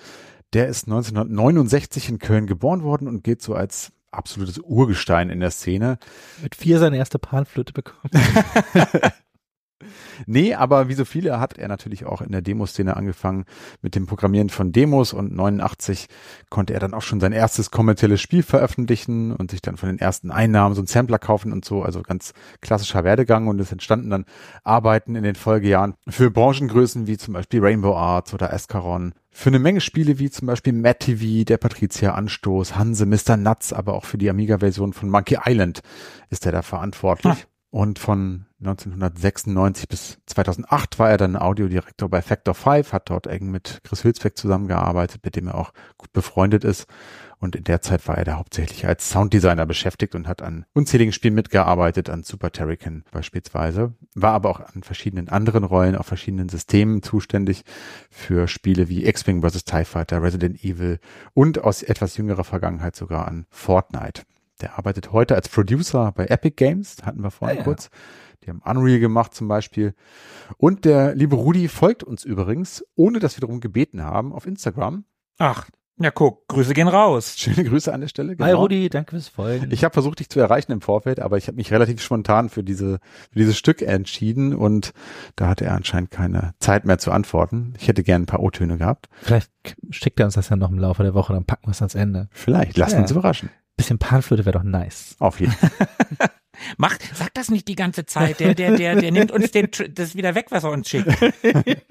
A: Der ist 1969 in Köln geboren worden und gilt so als absolutes Urgestein in der Szene.
C: mit vier seine erste Panflöte bekommen.
A: Nee, aber wie so viele hat er natürlich auch in der Demoszene angefangen mit dem Programmieren von Demos und 89 konnte er dann auch schon sein erstes kommerzielles Spiel veröffentlichen und sich dann von den ersten Einnahmen so einen Sampler kaufen und so, also ganz klassischer Werdegang und es entstanden dann Arbeiten in den Folgejahren für Branchengrößen wie zum Beispiel Rainbow Arts oder Escaron, für eine Menge Spiele wie zum Beispiel Matt TV, der Patricia Anstoß, Hanse, Mr. Nuts, aber auch für die Amiga-Version von Monkey Island ist er da verantwortlich. Und von 1996 bis 2008 war er dann Audiodirektor bei Factor 5, hat dort eng mit Chris Hülsbeck zusammengearbeitet, mit dem er auch gut befreundet ist. Und in der Zeit war er da hauptsächlich als Sounddesigner beschäftigt und hat an unzähligen Spielen mitgearbeitet, an Super Terrican beispielsweise. War aber auch an verschiedenen anderen Rollen, auf verschiedenen Systemen zuständig für Spiele wie X-Wing vs. TIE Fighter, Resident Evil und aus etwas jüngerer Vergangenheit sogar an Fortnite. Der arbeitet heute als Producer bei Epic Games, hatten wir vorhin
C: Ah, ja.
A: kurz. Die haben Unreal gemacht zum Beispiel. Und der liebe Rudi folgt uns übrigens, ohne dass wir darum gebeten haben, auf Instagram.
B: ach, ja guck, Grüße gehen raus.
A: Schöne Grüße an der Stelle.
C: Hi Rudi, danke fürs Folgen.
A: Ich habe versucht, dich zu erreichen im Vorfeld, aber ich habe mich relativ spontan für diese für dieses Stück entschieden und da hatte er anscheinend keine Zeit mehr zu antworten. Ich hätte gerne ein paar O-Töne gehabt.
C: Vielleicht schickt er uns das ja noch im Laufe der Woche, dann packen wir es ans Ende.
A: Vielleicht. Lassen
C: Ja.
A: uns überraschen.
C: Bisschen Panflöte wäre doch nice.
A: Auf jeden Fall.
B: Mach, sag das nicht die ganze Zeit. Der, der, der, der nimmt uns den, das wieder weg, was er uns schickt.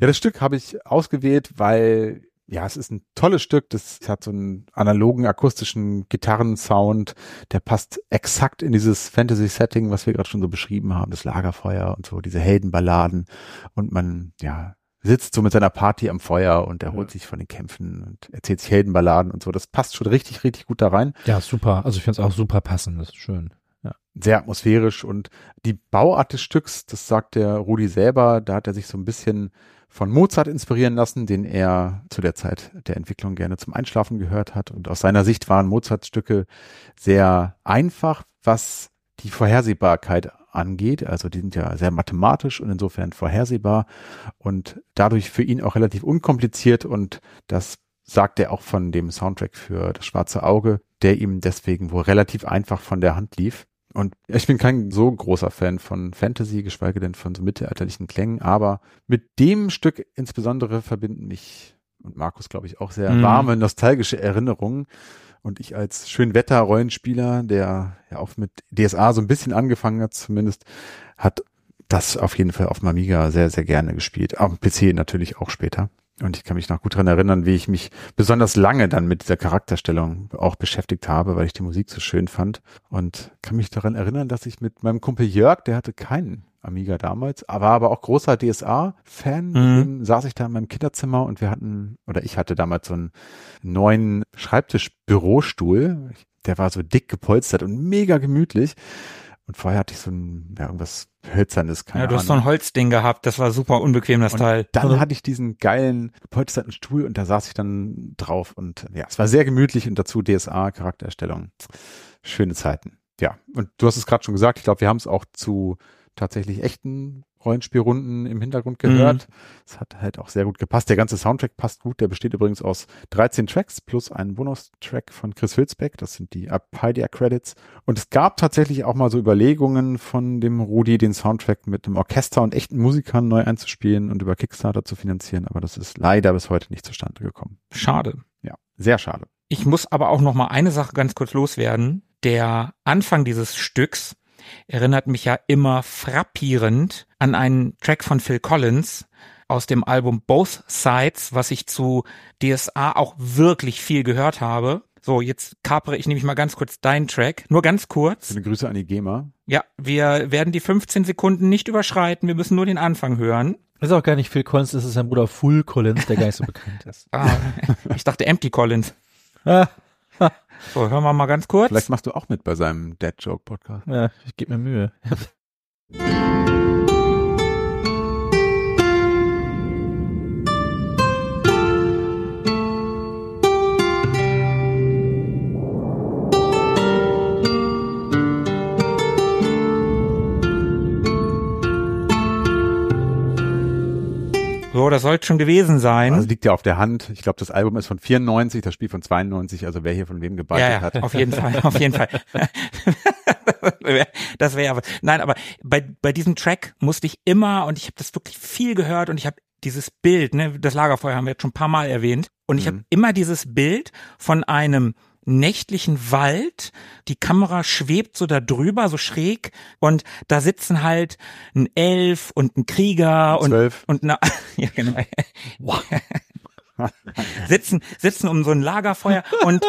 A: Ja, das Stück habe ich ausgewählt, weil ja, es ist ein tolles Stück. Das hat so einen analogen akustischen Gitarrensound. Der passt exakt in dieses Fantasy-Setting, was wir gerade schon so beschrieben haben. Das Lagerfeuer und so, diese Heldenballaden. Und man, ja, sitzt so mit seiner Party am Feuer und erholt sich von den Kämpfen und erzählt sich Heldenballaden und so. Das passt schon richtig, richtig gut da rein.
C: Ja, super. Also ich finde es auch super passend. Das ist schön.
A: sehr atmosphärisch und die Bauart des Stücks, das sagt der Rudi selber, da hat er sich so ein bisschen von Mozart inspirieren lassen, den er zu der Zeit der Entwicklung gerne zum Einschlafen gehört hat. Und aus seiner Sicht waren Mozarts Stücke sehr einfach, was die Vorhersehbarkeit angeht. Also die sind ja sehr mathematisch und insofern vorhersehbar und dadurch für ihn auch relativ unkompliziert und das sagt er auch von dem Soundtrack für das Schwarze Auge, der ihm deswegen wohl relativ einfach von der Hand lief. Und ich bin kein so großer Fan von Fantasy, geschweige denn von so mittelalterlichen Klängen, aber mit dem Stück insbesondere verbinden mich und Markus, glaube ich, auch sehr
B: Mhm.
A: warme, nostalgische Erinnerungen. Und ich als Schönwetter-Rollenspieler, der ja auch mit DSA so ein bisschen angefangen hat, zumindest, hat das auf jeden Fall auf dem Amiga sehr, sehr gerne gespielt. Am PC natürlich auch später. Und ich kann mich noch gut daran erinnern, wie ich mich besonders lange dann mit dieser Charakterstellung auch beschäftigt habe, weil ich die Musik so schön fand. Und kann mich daran erinnern, dass ich mit meinem Kumpel Jörg, der hatte keinen Amiga damals, aber aber auch großer DSA-Fan,
B: Mhm.
A: Saß ich da in meinem Kinderzimmer und wir hatten, oder ich hatte damals so einen neuen Schreibtisch-Bürostuhl. Der war so dick gepolstert und mega gemütlich. Und vorher hatte ich so ein, ja, irgendwas hölzernes, keine
B: Ja, du
A: Ahnung.
B: hast so ein Holzding gehabt, das war super unbequem, das
A: Und
B: Teil.
A: Dann hatte ich diesen geilen gepolsterten Stuhl und da saß ich dann drauf und ja, es war sehr gemütlich und dazu DSA Charaktererstellung. Schöne Zeiten. Ja, und du hast es gerade schon gesagt, ich glaube, wir haben es auch zu tatsächlich echten Rollenspielrunden im Hintergrund gehört. Es hat halt auch sehr gut gepasst. Der ganze Soundtrack passt gut. Der besteht übrigens aus 13 Tracks plus einen Bonustrack von Chris Hülsbeck. Das sind die Apidia Credits. Und es gab tatsächlich auch mal so Überlegungen von dem Rudi, den Soundtrack mit einem Orchester und echten Musikern neu einzuspielen und über Kickstarter zu finanzieren. Aber das ist leider bis heute nicht zustande gekommen.
B: Schade.
A: Ja, sehr schade.
B: Ich muss aber auch noch mal eine Sache ganz kurz loswerden. Der Anfang dieses Stücks erinnert mich ja immer frappierend an einen Track von Phil Collins aus dem Album Both Sides, was ich zu DSA auch wirklich viel gehört habe. So, jetzt kapere ich nämlich mal ganz kurz deinen Track. Nur ganz kurz.
A: Schöne Grüße an die GEMA.
B: Ja, wir werden die 15 Sekunden nicht überschreiten. Wir müssen nur den Anfang hören.
C: Das ist auch gar nicht Phil Collins, das ist sein Bruder Full Collins, der gar nicht so bekannt ist.
B: Ah, ich dachte Empty Collins.
C: Ah,
B: So, hören wir mal ganz kurz.
A: Vielleicht machst du auch mit bei seinem Dead Joke Podcast.
C: ja, ich gebe mir Mühe.
B: Das sollte schon gewesen sein.
A: Also liegt ja auf der Hand. Ich glaube, das Album ist von 94, das Spiel von 92. Also wer hier von wem gebeitet
B: ja, ja,
A: hat.
B: auf jeden Fall, auf jeden Fall. das wäre aber, nein, aber bei, bei diesem Track musste ich immer, und ich habe das wirklich viel gehört und ich habe dieses Bild, ne, das Lagerfeuer haben wir jetzt schon ein paar Mal erwähnt, und ich
A: Mhm.
B: habe immer dieses Bild von einem nächtlichen Wald, die Kamera schwebt so da drüber, so schräg, und da sitzen halt ein Elf und ein Krieger und
A: Zwölf.
B: und na, ja, genau. sitzen, sitzen um so ein Lagerfeuer und,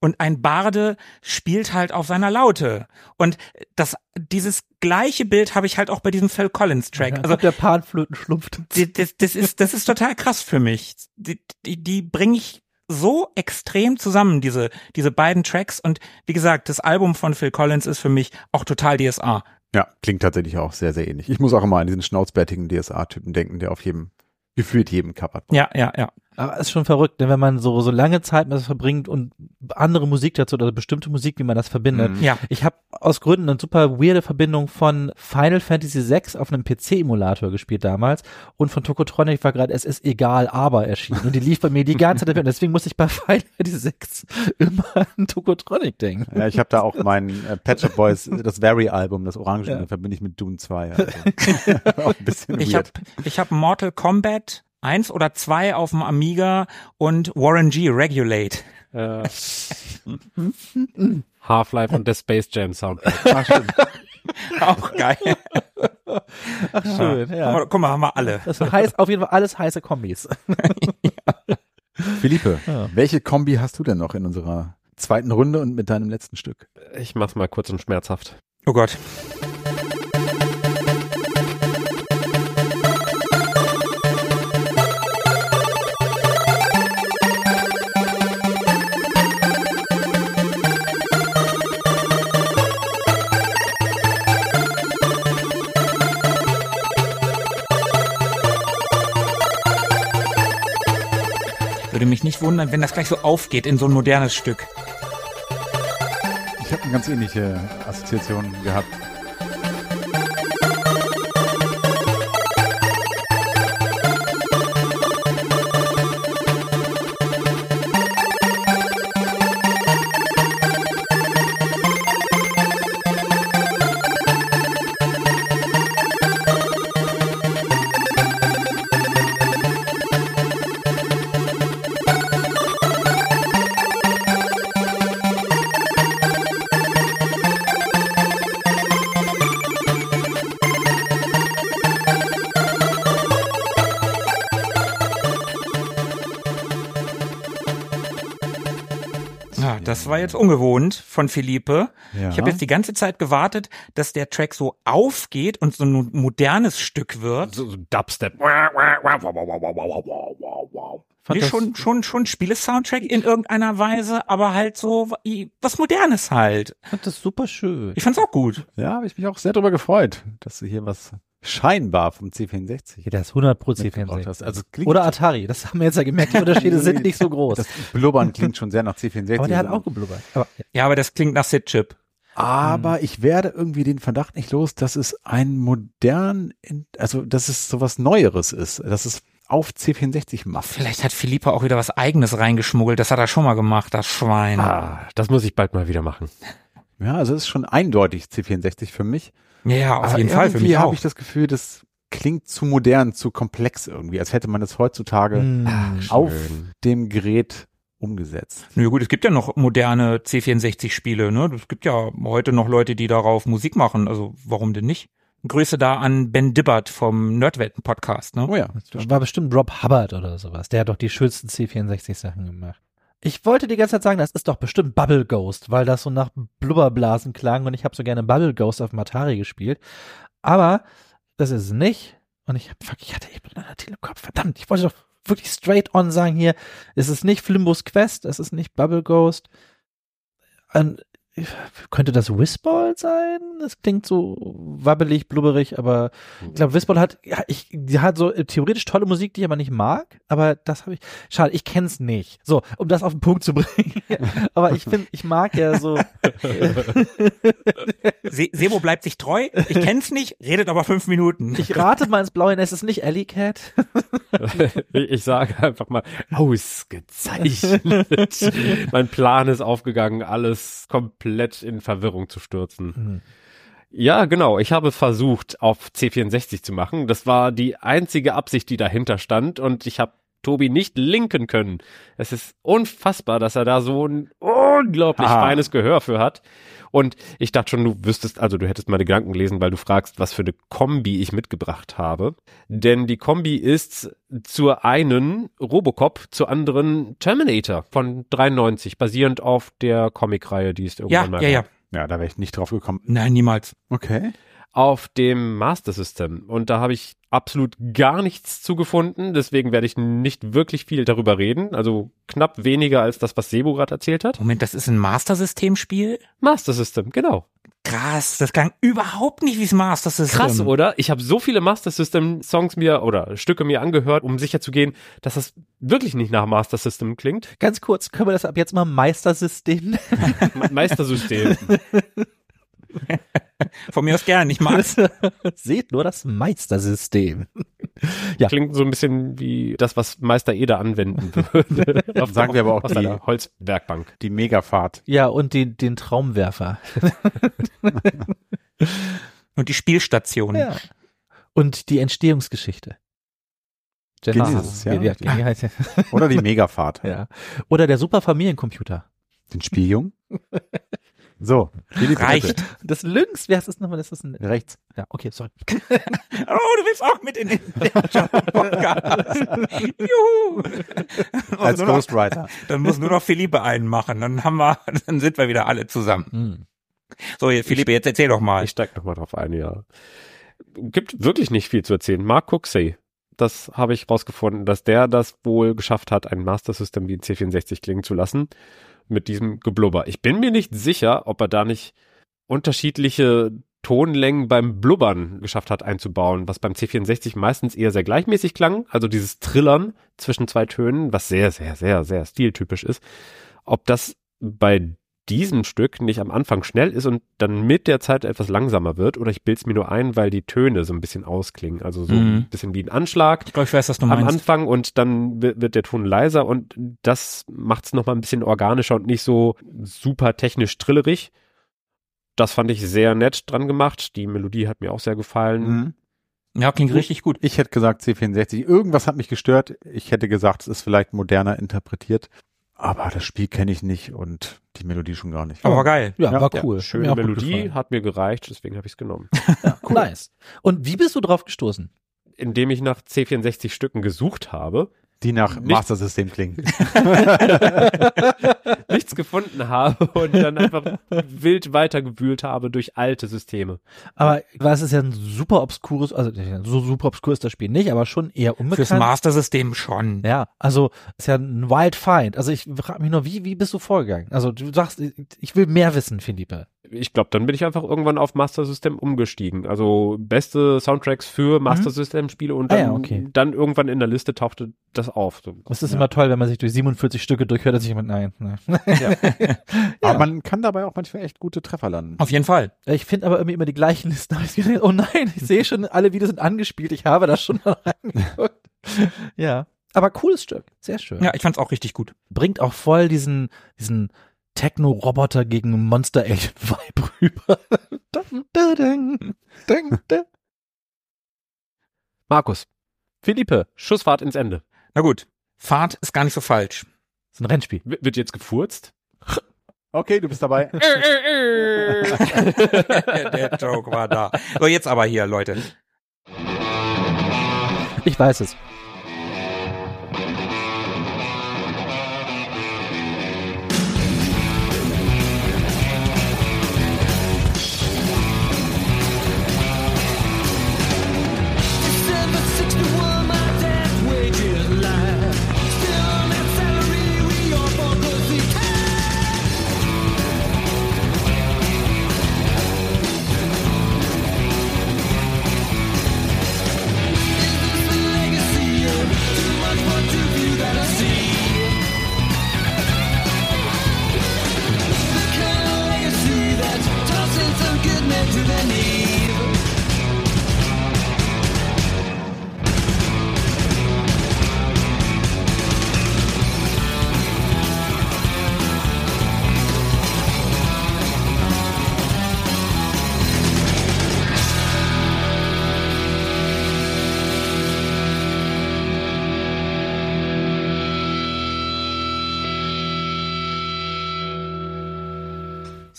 B: und ein Barde spielt halt auf seiner Laute. Und das, dieses gleiche Bild habe ich halt auch bei diesem Phil Collins Track.
C: Ja,
B: Also,
C: der Panflöten schlumpft.
B: das, das ist, das ist total krass für mich. Die, die, die bringe ich so extrem zusammen, diese, diese beiden Tracks. Und wie gesagt, das Album von Phil Collins ist für mich auch total DSA.
A: Ja, klingt tatsächlich auch sehr, sehr ähnlich. Ich muss auch immer an diesen schnauzbärtigen DSA-Typen denken, der auf jedem, gefühlt jedem Cover.
B: Ja, ja, ja.
C: Aber ist schon verrückt, denn wenn man so, so lange Zeit mit das verbringt und andere Musik dazu oder bestimmte Musik, wie man das verbindet.
A: Mhm.
B: Ja.
C: Ich habe aus Gründen eine super weirde Verbindung von Final Fantasy VI auf einem PC-Emulator gespielt damals und von Tokotronic war gerade Es ist egal, aber erschienen. Und die lief bei mir die ganze Zeit. Und deswegen musste ich bei Final Fantasy VI immer an Tokotronic denken.
A: Ja, ich habe da auch mein äh, Patch Up Boys, das Very-Album, das Orange,
C: Ja.
A: verbinde ich mit Dune 2. Also. auch ein bisschen
B: Ich habe ich hab Mortal Kombat eins oder zwei auf dem Amiga und Warren G Regulate.
D: Äh, Half-Life und der Space Jam Soundtrack.
A: Stimmt.
B: Auch geil.
C: Ach schön,
B: Guck
C: ja.
B: mal, guck mal, haben wir alle.
C: Das heißt auf jeden Fall alles heiße Kombis.
A: Philippe,
C: Ja.
A: welche Kombi hast du denn noch in unserer zweiten Runde und mit deinem letzten Stück?
D: Ich mach's mal kurz und schmerzhaft.
B: Oh Gott. Würde mich nicht wundern, wenn das gleich so aufgeht in so ein modernes Stück.
A: Ich habe eine ganz ähnliche Assoziation gehabt.
B: Das war jetzt ungewohnt von Philippe.
A: Ja.
B: Ich habe jetzt die ganze Zeit gewartet, dass der Track so aufgeht und so ein modernes Stück wird.
D: So, so Dubstep.
B: Nee, schon, schon, schon Spiele-Soundtrack in irgendeiner Weise, aber halt so was Modernes halt.
C: fand das super schön.
B: Ich fand's auch gut.
A: Ja, habe ich mich auch sehr darüber gefreut, dass du hier was scheinbar vom C64
C: Ja, das ist 100 Pro
A: mitgebracht
C: C64.
A: hast. Also
C: Oder Atari, das haben wir jetzt ja gemerkt, die Unterschiede sind nicht so groß.
A: das Blubbern klingt schon sehr nach C64.
C: Aber der hat auch geblubbert. Aber, ja.
B: Ja, aber das klingt nach Sid-Chip.
A: Aber ich werde irgendwie den Verdacht nicht los, dass es ein modern, also dass es sowas Neueres ist, dass es auf C64 macht.
B: Vielleicht hat Philippe auch wieder was eigenes reingeschmuggelt. Das hat er schon mal gemacht, das Schwein.
D: Ah, das muss ich bald mal wieder machen.
A: Ja, also es ist schon eindeutig C64 für mich.
B: Ja, ja, auf
A: Aber
B: jeden Fall für
A: irgendwie
B: mich
A: habe ich das Gefühl, das klingt zu modern, zu komplex irgendwie, als hätte man das heutzutage
C: Hm.
A: auf
D: Schön.
A: dem Gerät umgesetzt.
B: Nö, gut, es gibt ja noch moderne C64-Spiele, ne? Es gibt ja heute noch Leute, die darauf Musik machen. Also warum denn nicht? Grüße da an Ben Dibbert vom Nerdwetten-Podcast, ne?
A: Oh ja.
C: Das war bestimmt Rob Hubbard oder sowas. Der hat doch die schönsten C64-Sachen gemacht. Ich wollte die ganze Zeit sagen, das ist doch bestimmt Bubble Ghost, weil das so nach Blubberblasen klang und ich habe so gerne Bubble Ghost auf dem Atari gespielt. Aber das ist es nicht. Und ich fuck, ich hatte eben einen Titel im Kopf. Verdammt, ich wollte doch wirklich straight on sagen hier, es ist nicht Flimbus Quest, es ist nicht Bubble Ghost. Und, könnte das Whistball sein? Das klingt so wabbelig, blubberig, aber ich glaube, Whistball hat, ja, ich, die hat so äh, theoretisch tolle Musik, die ich aber nicht mag, aber das habe ich, schade, ich kenn's nicht. So, um das auf den Punkt zu bringen. aber ich finde, ich mag ja so,
B: Se Sebo bleibt sich treu. Ich kenn's nicht, redet aber fünf Minuten.
C: ich rate mal ins Blaue, es ist nicht Alley Cat.
D: Ich ich sage einfach mal, ausgezeichnet. mein Plan ist aufgegangen, alles komplett in Verwirrung zu stürzen.
C: Hm.
D: Ja, genau. Ich habe versucht, auf C64 zu machen. Das war die einzige Absicht, die dahinter stand. Und ich habe Tobi nicht linken können. Es ist unfassbar, dass er da so ein unglaublich
A: Aha.
D: feines Gehör für hat. Und ich dachte schon, du wüsstest, also du hättest meine Gedanken lesen, weil du fragst, was für eine Kombi ich mitgebracht habe. Denn die Kombi ist zur einen Robocop, zur anderen Terminator von 93, basierend auf der Comicreihe, die es irgendwann
B: ja,
D: mal
B: ja, ja.
D: gab.
A: Ja, da wäre ich nicht drauf gekommen.
B: Nein, niemals.
A: Okay.
D: Auf dem Master System. Und da habe ich absolut gar nichts zugefunden. Deswegen werde ich nicht wirklich viel darüber reden. Also knapp weniger als das, was Sebo gerade erzählt hat.
B: Moment, das ist ein Master-System-Spiel?
D: Master System, genau.
B: Krass, das klang überhaupt nicht wie das Master-System.
D: Krass, oder? Ich habe so viele Master System Songs mir oder Stücke mir angehört, um sicher zu gehen, dass das wirklich nicht nach Master System klingt.
C: Ganz kurz, können wir das ab jetzt mal Meistersystem nennen?
D: Me- Meistersystem.
B: Von mir aus gern, ich mag's.
C: Seht nur das Meistersystem. Ja.
D: Klingt so ein bisschen wie das, was Meister Eder anwenden würde. Auf-
A: Sagen wir aber auch die-
D: Holzwerkbank.
A: Die Megafahrt.
C: Ja, und den, den Traumwerfer.
B: Und die Spielstation.
C: Ja. Und die Entstehungsgeschichte.
A: Genesis, ja.
C: ja.
A: Oder die Megafahrt.
C: ja. Oder der super Familiencomputer.
A: Den Spieljungen. So, Philipp,
B: Reicht.
A: bitte.
C: Das Lynx, wer ist das nochmal? Das ist ein,
A: Rechts.
C: ja, okay, sorry.
B: Oh, du willst auch mit in den Podcast. Juhu.
A: Als Ghostwriter.
B: dann muss nur noch Philippe einen machen. Dann haben wir, dann sind wir wieder alle zusammen.
C: Hm.
B: So, Philippe, jetzt erzähl doch mal.
D: Ich steig noch mal drauf ein, ja. Gibt wirklich nicht viel zu erzählen. Mark Cooksey, das habe ich rausgefunden, dass der das wohl geschafft hat, ein Master System wie ein C64 klingen zu lassen mit diesem Geblubber. Ich bin mir nicht sicher, ob er da nicht unterschiedliche Tonlängen beim Blubbern geschafft hat einzubauen, was beim C64 meistens eher sehr gleichmäßig klang, also dieses Trillern zwischen zwei Tönen, was sehr, sehr, sehr, sehr stiltypisch ist. Ob das bei diesem Stück nicht am Anfang schnell ist und dann mit der Zeit etwas langsamer wird, oder ich bild's mir nur ein, weil die Töne so ein bisschen ausklingen, also so
B: Mhm.
D: ein bisschen wie ein Anschlag
B: Ich glaube, ich weiß, was du
D: am
B: meinst.
D: Anfang und dann wird, der Ton leiser und das macht's noch mal ein bisschen organischer und nicht so super technisch trillerig. Das fand ich sehr nett dran gemacht. Die Melodie hat mir auch sehr gefallen.
A: Mhm.
B: Ja, klingt richtig gut.
A: Ich hätte gesagt C64. Irgendwas hat mich gestört. Ich hätte gesagt, es ist vielleicht moderner interpretiert. Aber das Spiel kenne ich nicht und die Melodie schon gar nicht.
B: Aber war geil.
C: Ja,
A: Ja,
C: war
D: Ja,
C: cool.
D: schöne
C: Mir auch gut
D: Melodie hat mir gereicht, deswegen habe ich es genommen.
C: Ja, Nice. Und wie bist du drauf gestoßen?
D: Indem ich nach C64 Stücken gesucht habe,
A: Die nach
D: Nicht-
A: Master System klingen.
D: nichts gefunden habe und dann einfach wild weitergewühlt habe durch alte Systeme.
C: Aber was ist ja ein super obskures, also so super obskur ist das Spiel nicht, aber schon eher unbekannt.
B: Fürs Master-System schon.
C: Ja, also ist ja ein Wild Find. Also ich frage mich nur, wie, wie bist du vorgegangen? Also du sagst, ich will mehr wissen, Philippe.
D: Ich glaube, dann bin ich einfach irgendwann auf Master System umgestiegen. Also beste Soundtracks für Master System Spiele und
C: Ah
D: dann,
C: ja, okay.
D: dann irgendwann in der Liste tauchte das auf.
C: Es ist immer toll, wenn man sich durch 47 Stücke durchhört, dass ich jemand, nein, nein.
A: Aber man kann dabei auch manchmal echt gute Treffer landen.
B: Auf jeden Fall.
C: Ich finde aber irgendwie immer die gleichen Listen. Oh nein, ich sehe schon, alle Videos sind angespielt. Ich habe das schon mal reingeguckt. Ja. Aber cooles Stück. Sehr schön.
B: Ja, ich fand's auch richtig gut.
C: Bringt auch voll diesen, diesen Techno-Roboter gegen Monster Alien Vibe rüber.
D: Markus,
C: Philippe,
D: Schussfahrt ins Ende.
B: Na gut. Fahrt ist gar nicht so falsch.
C: ist ein Rennspiel.
D: W wird jetzt gefurzt?
A: Okay, du bist dabei.
B: Der Joke war da. So, jetzt aber hier, Leute.
C: Ich weiß es.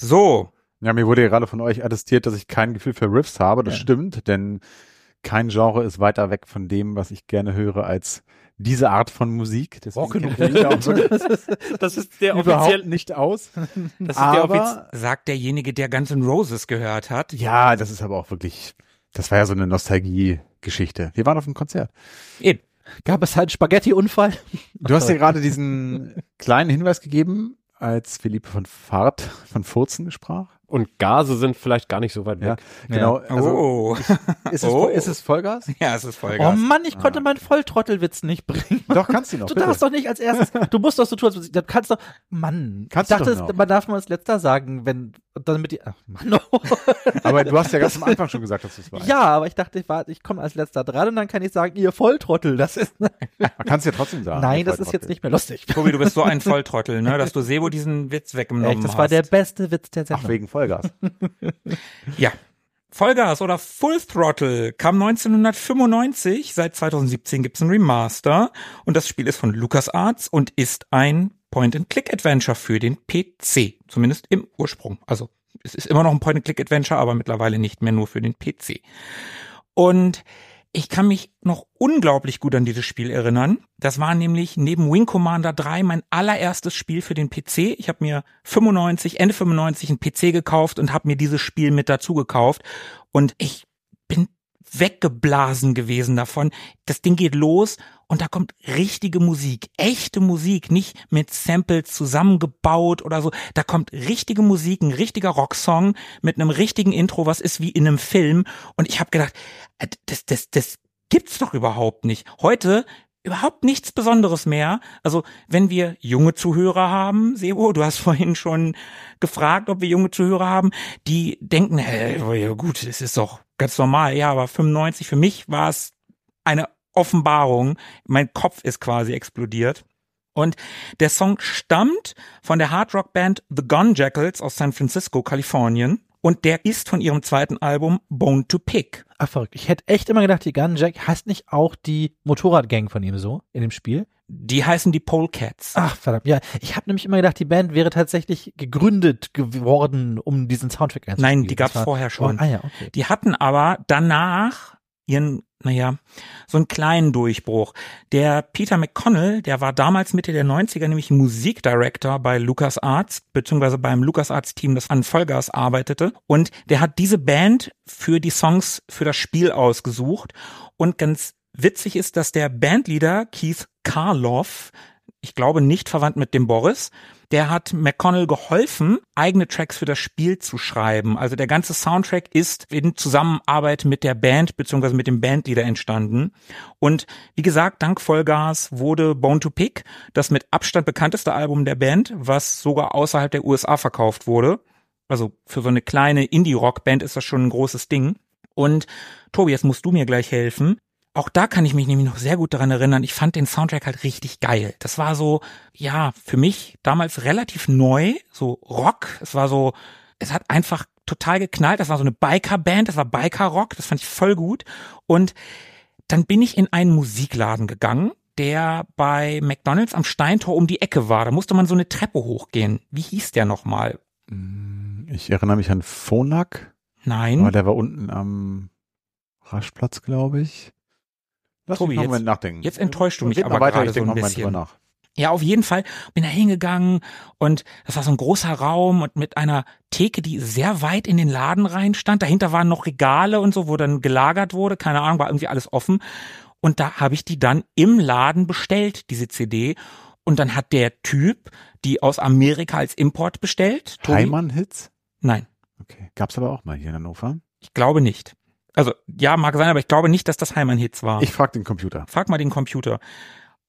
B: So.
A: Ja, mir wurde ja gerade von euch attestiert, dass ich kein Gefühl für Riffs habe. Das
C: Ja.
A: stimmt, denn kein Genre ist weiter weg von dem, was ich gerne höre, als diese Art von Musik. Deswegen
D: Das ist der
A: überhaupt nicht aus.
D: das ist der
A: Aber
B: Sagt derjenige, der Guns N' Roses gehört hat.
A: ja, das ist aber auch wirklich, das war ja so eine Nostalgie-Geschichte. Wir waren auf einem Konzert.
B: Eben.
C: Gab es halt Spaghetti-Unfall?
A: Du hast dir gerade diesen kleinen Hinweis gegeben, als Philippe von Fahrt, von Furzen sprach.
D: Und Gase sind vielleicht gar nicht so weit
A: Ja,
D: weg.
A: genau. Also,
B: oh.
A: ist, es,
B: Oh.
A: ist es Vollgas?
B: Ja, es ist
C: Oh
B: Vollgas.
C: Mann, ich konnte meinen Volltrottelwitz nicht bringen.
A: Doch, kannst du noch.
C: Du
A: bitte.
C: darfst doch nicht als erstes, du musst doch so tun, als du kannst doch, Mann,
A: Kannst
C: ich
A: du
C: dachte,
A: doch
C: es-
A: noch.
C: man darf mal als letzter sagen, wenn, damit die, ach Mann, oh.
A: Aber du hast ja ganz am Anfang schon gesagt, dass du es weißt.
C: ja, aber ich dachte, ich, ich komme als letzter dran und dann kann ich sagen, ihr Volltrottel, das ist,
A: Man kann es ja trotzdem sagen.
C: nein, das ist jetzt nicht mehr lustig.
B: Tobi, du bist so ein Volltrottel, ne, dass du Sebo diesen Witz weggenommen
C: Echt, das
B: hast.
C: war der beste Witz der Sendung.
A: Ach, wegen Vollgas.
B: Ja. Vollgas oder Full Throttle kam 1995. Seit 2017 gibt's ein Remaster. Und das Spiel ist von LucasArts und ist ein Point-and-Click-Adventure für den PC. Zumindest im Ursprung. Also es ist immer noch ein Point-and-Click-Adventure, aber mittlerweile nicht mehr nur für den PC. Und ich kann mich noch unglaublich gut an dieses Spiel erinnern. Das war nämlich neben Wing Commander 3 mein allererstes Spiel für den PC. Ich habe mir 95, Ende 95 einen PC gekauft und habe mir dieses Spiel mit dazu gekauft. Und ich bin weggeblasen gewesen davon. Das Ding geht los und da kommt richtige Musik, echte Musik, nicht mit Samples zusammengebaut oder so. Da kommt richtige Musik, ein richtiger Rocksong mit einem richtigen Intro, was ist wie in einem Film. Und ich habe gedacht, äh, das, das, das gibt's doch überhaupt nicht. Heute überhaupt nichts Besonderes mehr. Also wenn wir junge Zuhörer haben, Sebo, du hast vorhin schon gefragt, ob wir junge Zuhörer haben, die denken, hey, gut, es ist doch ganz normal. Ja, aber 95 für mich war es eine Offenbarung. Mein Kopf ist quasi explodiert. Und der Song stammt von der Hardrock-Band The Gun Jackals aus San Francisco, Kalifornien. Und der ist von ihrem zweiten Album Bone to Pick.
C: Ach, verrückt. Ich hätte echt immer gedacht, die Gun Jack heißt nicht auch die Motorradgang von ihm so in dem Spiel?
B: Die heißen die Polecats.
C: Ach, verdammt. Ja, ich habe nämlich immer gedacht, die Band wäre tatsächlich gegründet geworden, um diesen Soundtrack einzuspielen.
B: Nein, die
C: Das war-
B: vorher schon.
C: Oh, ah ja, okay.
B: Die hatten aber danach ihren, naja, so einen kleinen Durchbruch. Der Peter McConnell, der war damals Mitte der 90er nämlich Musikdirector bei LucasArts, beziehungsweise beim LucasArts-Team, das an Vollgas arbeitete. Und der hat diese Band für die Songs für das Spiel ausgesucht. Und ganz witzig ist, dass der Bandleader Keith Karloff, ich glaube nicht verwandt mit dem Boris, der hat McConnell geholfen, eigene Tracks für das Spiel zu schreiben. Also der ganze Soundtrack ist in Zusammenarbeit mit der Band bzw. mit dem Bandleader entstanden. Und wie gesagt, dank Vollgas wurde Bone to Pick das mit Abstand bekannteste Album der Band, was sogar außerhalb der USA verkauft wurde. Also für so eine kleine Indie-Rock-Band ist das schon ein großes Ding. Und Tobi, jetzt musst du mir gleich helfen auch da kann ich mich nämlich noch sehr gut daran erinnern. Ich fand den Soundtrack halt richtig geil. Das war so, ja, für mich damals relativ neu, so Rock. Es war so, es hat einfach total geknallt. Das war so eine Biker-Band, das war Biker-Rock, das fand ich voll gut. Und dann bin ich in einen Musikladen gegangen, der bei McDonalds am Steintor um die Ecke war. Da musste man so eine Treppe hochgehen. Wie hieß der nochmal?
A: Ich erinnere mich an Phonak,
B: Nein.
A: aber der war unten am Raschplatz, glaube ich. Lass
B: Tobi, jetzt-
A: nachdenken.
B: jetzt enttäuschst du mich aber
A: weiter,
B: gerade so ein bisschen.
A: nach.
B: Ja, auf jeden Fall bin da hingegangen und das war so ein großer Raum und mit einer Theke, die sehr weit in den Laden rein stand. Dahinter waren noch Regale und so, wo dann gelagert wurde. Keine Ahnung, war irgendwie alles offen. Und da habe ich die dann im Laden bestellt, diese CD. Und dann hat der Typ die aus Amerika als Import bestellt.
A: Heimann-Hits?
B: Nein,
A: Okay. Gab's aber auch mal hier in Hannover.
B: ich glaube nicht. Also ja, mag sein, aber ich glaube nicht, dass das Heimann-Hits war.
A: Ich frag den Computer.
B: Frag mal den Computer.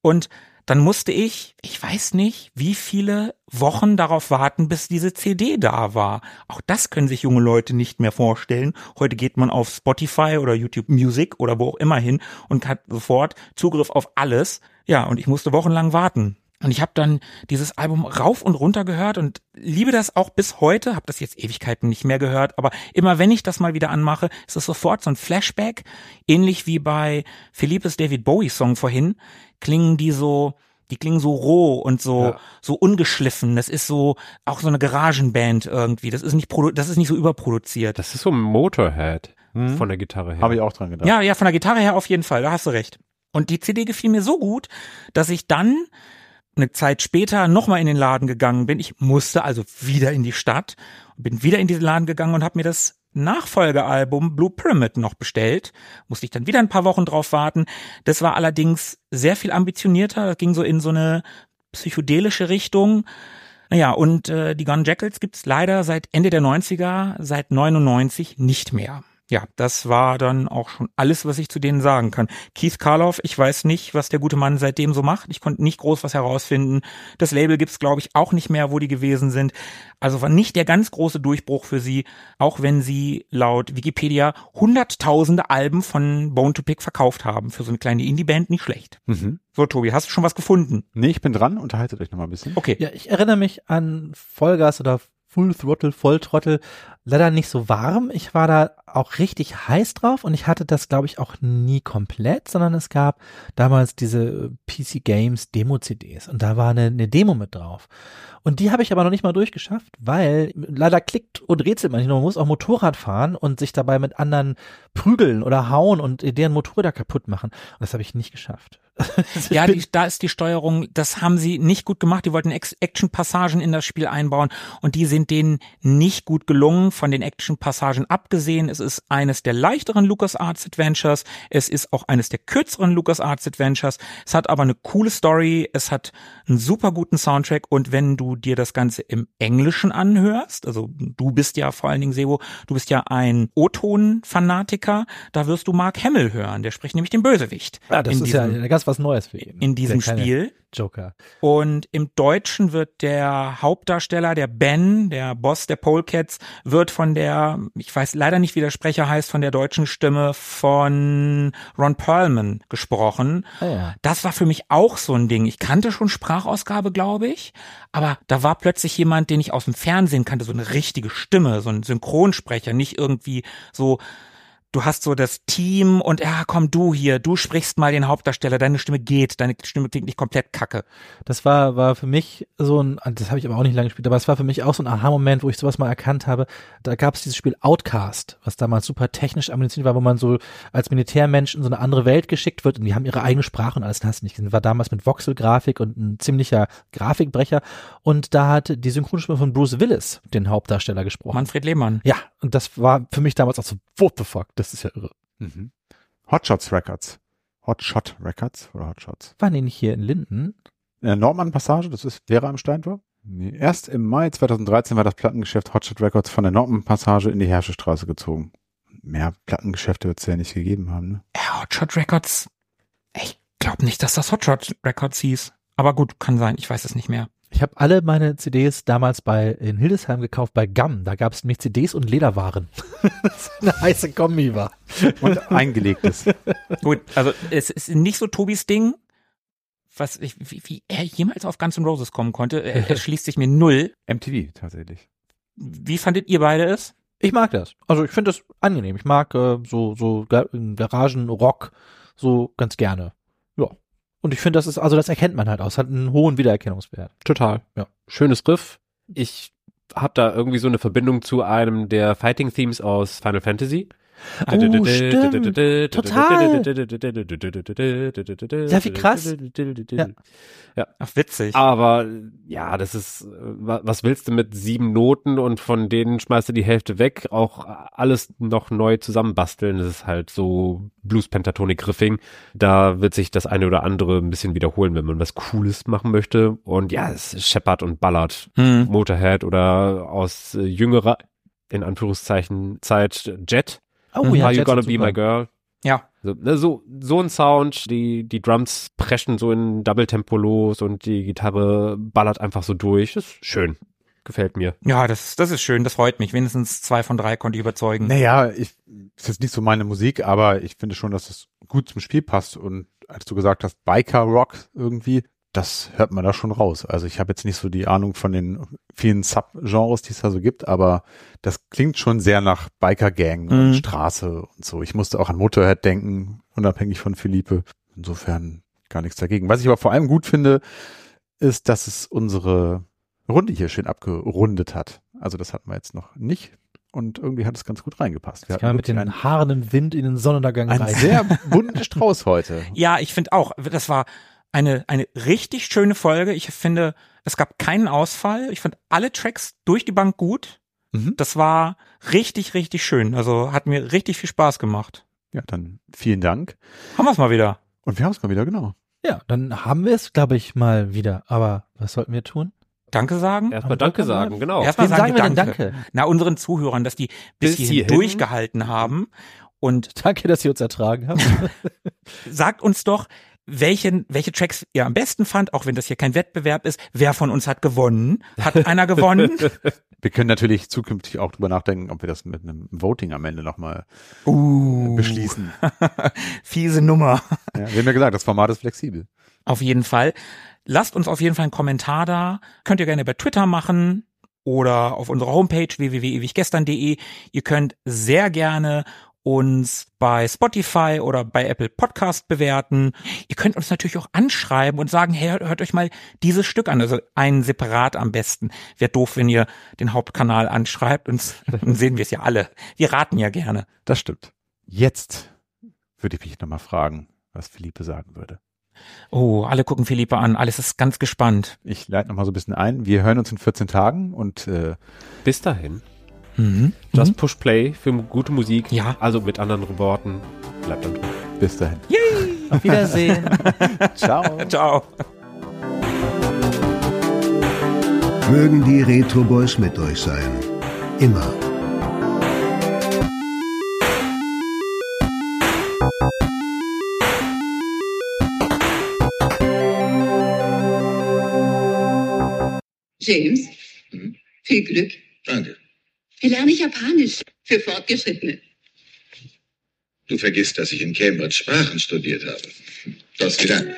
B: Und dann musste ich, ich weiß nicht, wie viele Wochen darauf warten, bis diese CD da war. Auch das können sich junge Leute nicht mehr vorstellen. Heute geht man auf Spotify oder YouTube Music oder wo auch immer hin und hat sofort Zugriff auf alles. Ja, und ich musste wochenlang warten. Und ich habe dann dieses Album rauf und runter gehört und liebe das auch bis heute, habe das jetzt Ewigkeiten nicht mehr gehört, aber immer wenn ich das mal wieder anmache, ist es sofort so ein Flashback, ähnlich wie bei Philippes David Bowie Song vorhin, klingen die so, die klingen so roh und so
A: Ja.
B: so ungeschliffen. Das ist so auch so eine Garagenband irgendwie. Das ist nicht produ das ist nicht so überproduziert.
D: Das ist so Motorhead
A: Hm?
D: von der Gitarre her.
A: Habe ich auch dran gedacht.
B: Ja, ja, von der Gitarre her auf jeden Fall, da hast du recht. Und die CD gefiel mir so gut, dass ich dann eine Zeit später nochmal in den Laden gegangen bin. Ich musste also wieder in die Stadt, bin wieder in diesen Laden gegangen und habe mir das Nachfolgealbum Blue Pyramid noch bestellt. Musste ich dann wieder ein paar Wochen drauf warten. Das war allerdings sehr viel ambitionierter. Das ging so in so eine psychedelische Richtung. Naja, und äh, die Gun Jackals gibt's leider seit Ende der 90er, seit 99 nicht mehr. Ja, das war dann auch schon alles, was ich zu denen sagen kann. Keith Karloff, ich weiß nicht, was der gute Mann seitdem so macht. Ich konnte nicht groß was herausfinden. Das Label gibt's, glaube ich, auch nicht mehr, wo die gewesen sind. Also war nicht der ganz große Durchbruch für sie, auch wenn sie laut Wikipedia hunderttausende Alben von Bone to Pick verkauft haben. Für so eine kleine Indie-Band nicht schlecht.
A: Mhm.
B: So, Tobi, hast du schon was gefunden?
A: Nee, ich bin dran. Unterhaltet euch noch mal ein bisschen.
B: Okay.
C: Ja, ich erinnere mich an Vollgas oder Full Throttle, Volltrottel, leider nicht so warm. Ich war da auch richtig heiß drauf und ich hatte das, glaube ich, auch nie komplett, sondern es gab damals diese PC Games Demo-CDs und da war eine, eine Demo mit drauf. Und die habe ich aber noch nicht mal durchgeschafft, weil leider klickt und rätselt man nicht. Man muss auch Motorrad fahren und sich dabei mit anderen prügeln oder hauen und deren Motorräder kaputt machen. Und das habe ich nicht geschafft.
B: Ja, die, da ist die Steuerung, das haben sie nicht gut gemacht. Die wollten Action-Passagen in das Spiel einbauen und die sind denen nicht gut gelungen. Von den Action-Passagen abgesehen, es ist eines der leichteren LucasArts Adventures. Es ist auch eines der kürzeren LucasArts Adventures. Es hat aber eine coole Story. Es hat einen super guten Soundtrack und wenn du dir das Ganze im Englischen anhörst, also du bist ja vor allen Dingen, Sebo, du bist ja ein O-Ton-Fanatiker, da wirst du Mark Hamill hören. Der spricht nämlich den Bösewicht.
C: ja, das
B: in
C: ist ja ganz was Neues für ihn.
B: in diesem Spiel.
C: Joker.
B: Und im Deutschen wird der Hauptdarsteller, der Ben, der Boss der Polecats, wird von der, ich weiß leider nicht, wie der Sprecher heißt, von der deutschen Stimme von Ron Perlman gesprochen.
C: Ah, ja.
B: Das war für mich auch so ein Ding. Ich kannte schon Sprachausgabe, glaube ich, aber da war plötzlich jemand, den ich aus dem Fernsehen kannte, so eine richtige Stimme, so ein Synchronsprecher, nicht irgendwie so du hast so das Team und ja, komm du hier, du sprichst mal den Hauptdarsteller, deine Stimme geht, deine Stimme klingt nicht komplett kacke.
C: Das war, war für mich so ein, das habe ich aber auch nicht lange gespielt, aber es war für mich auch so ein Aha-Moment, wo ich sowas mal erkannt habe. Da gab es dieses Spiel Outcast, was damals super technisch ambitioniert war, wo man so als Militärmensch in so eine andere Welt geschickt wird und die haben ihre eigene Sprache und alles, das hast du nicht gesehen. War damals mit Voxel-Grafik und ein ziemlicher Grafikbrecher und da hat die Synchronstimme von Bruce Willis den Hauptdarsteller gesprochen.
B: Manfred Lehmann.
C: Ja, und das war für mich damals auch so, what the fuck, das ist ja irre.
A: Mhm. Hotshots Records. Hotshot Records oder Hotshots.
C: Waren die nicht hier in Linden?
A: In der Nordmann-Passage, das ist, wäre am Steintor? Nee, erst im Mai 2013 war das Plattengeschäft Hotshot Records von der Nordmann-Passage in die Herschestraße gezogen. Mehr Plattengeschäfte wird es ja nicht gegeben haben, ne?
B: Ja, Hotshot Records. Ich glaube nicht, dass das Hotshot Records hieß. Aber gut, kann sein, ich weiß es nicht mehr.
C: Ich habe alle meine CDs damals bei in Hildesheim gekauft bei GAM. Da gab es nämlich CDs und Lederwaren. das eine heiße Kombi war.
A: Und eingelegtes.
B: Gut, also es ist nicht so Tobis Ding, was ich, wie, wie er jemals auf Guns N' Roses kommen konnte. Er, er schließt sich mir null.
A: MTV tatsächlich.
B: Wie fandet ihr beide es?
C: Ich mag das. Also ich finde das angenehm. Ich mag äh, so so Ga- Garagenrock so ganz gerne. Ja. Und ich finde, das ist also das erkennt man halt aus. Hat einen hohen Wiedererkennungswert.
D: Total.
C: Ja.
D: Schönes Riff. Ich habe da irgendwie so eine Verbindung zu einem der Fighting Themes aus Final Fantasy.
C: Oh, stimmt. Total. Ja, wie krass. Ja.
B: Ach, witzig.
D: Aber ja, das ist, äh, wa- was willst du mit sieben Noten und von denen schmeißt du die Hälfte weg, auch alles noch neu zusammenbasteln. Das ist halt so Blues Pentatonic Riffing. Da wird sich das eine oder andere ein bisschen wiederholen, wenn man was Cooles machen möchte. Und ja, es Shepard und Ballard,
B: Hm.
D: Motorhead oder aus äh, jüngerer, in Anführungszeichen, Zeit Jet.
C: Oh
B: Mhm.
C: ja,
D: Are you gonna be
C: super.
D: my girl?
B: Ja.
D: So, ne, so, so ein Sound, die, die Drums preschen so in Double-Tempo los und die Gitarre ballert einfach so durch. Das ist schön. Gefällt mir.
B: Ja, das, das ist schön, das freut mich. Wenigstens zwei von drei konnte ich überzeugen.
A: Naja, ich, ist jetzt nicht so meine Musik, aber ich finde schon, dass es gut zum Spiel passt. Und als du gesagt hast, Biker Rock irgendwie, das hört man da schon raus. Also ich habe jetzt nicht so die Ahnung von den vielen Subgenres, die es da so gibt, aber das klingt schon sehr nach Biker Gang und
B: Mhm.
A: Straße und so. Ich musste auch an Motorhead denken, unabhängig von Philippe. Insofern gar nichts dagegen. Was ich aber vor allem gut finde, ist, dass es unsere Runde hier schön abgerundet hat. Also das hatten wir jetzt noch nicht. Und irgendwie hat es ganz gut reingepasst. Wir
C: Kann man mit
A: wirklich
C: Haaren im Wind in den Sonnenuntergang
A: einen, einen
C: reiten.
A: sehr bunten Strauß heute.
B: Ja, ich finde auch, das war eine, eine richtig schöne Folge. Ich finde, es gab keinen Ausfall. Ich fand alle Tracks durch die Bank gut.
A: Mhm.
B: Das war richtig, richtig schön. Also hat mir richtig viel Spaß gemacht.
A: Ja, dann vielen Dank.
B: Haben wir es mal wieder.
A: Und wir haben es mal wieder, genau.
C: Ja, dann haben wir es, glaube ich, mal wieder. Aber was sollten wir tun?
B: Danke sagen.
D: Erstmal Danke sagen, genau.
B: Erstmal
C: Wem sagen wir
B: Danke.
C: Danke?
B: Na, unseren Zuhörern, dass die bis,
D: Bis
B: hierhin
D: hierhin.
B: durchgehalten haben. Und
C: Danke, dass ihr uns ertragen habt.
B: sagt uns doch, welchen, welche Tracks ihr am besten fand, auch wenn das hier kein Wettbewerb ist. Wer von uns hat gewonnen? Hat einer gewonnen?
A: Wir können natürlich zukünftig auch drüber nachdenken, ob wir das mit einem Voting am Ende nochmal
B: Uh,
A: beschließen.
B: fiese Nummer.
A: Ja, wir haben ja gesagt, das Format ist flexibel.
B: Auf jeden Fall. Lasst uns auf jeden Fall einen Kommentar da. Könnt ihr gerne bei Twitter machen oder auf unserer Homepage www.ewiggestern.de. Ihr könnt sehr gerne uns bei Spotify oder bei Apple Podcast bewerten. Ihr könnt uns natürlich auch anschreiben und sagen, hey, hört euch mal dieses Stück an. Also einen separat am besten. Wäre doof, wenn ihr den Hauptkanal anschreibt und dann sehen wir es ja alle. Wir raten ja gerne.
A: Das stimmt. Jetzt würde ich mich nochmal fragen, was Philippe sagen würde.
B: Oh, alle gucken Philippe an. Alles ist ganz gespannt.
A: Ich leite nochmal so ein bisschen ein. Wir hören uns in 14 Tagen und äh,
D: Bis dahin.
B: Mhm.
D: Just push play für gute Musik.
B: Ja.
D: Also mit anderen Worten, bleibt dann drin.
A: bis dahin.
C: Auf Wiedersehen.
A: Ciao.
B: Ciao.
E: Mögen die Retro Boys mit euch sein. Immer.
F: James, viel Glück.
G: Danke.
F: Wie lerne ich Japanisch für Fortgeschrittene?
G: Du vergisst, dass ich in Cambridge Sprachen studiert habe. Das gedankt.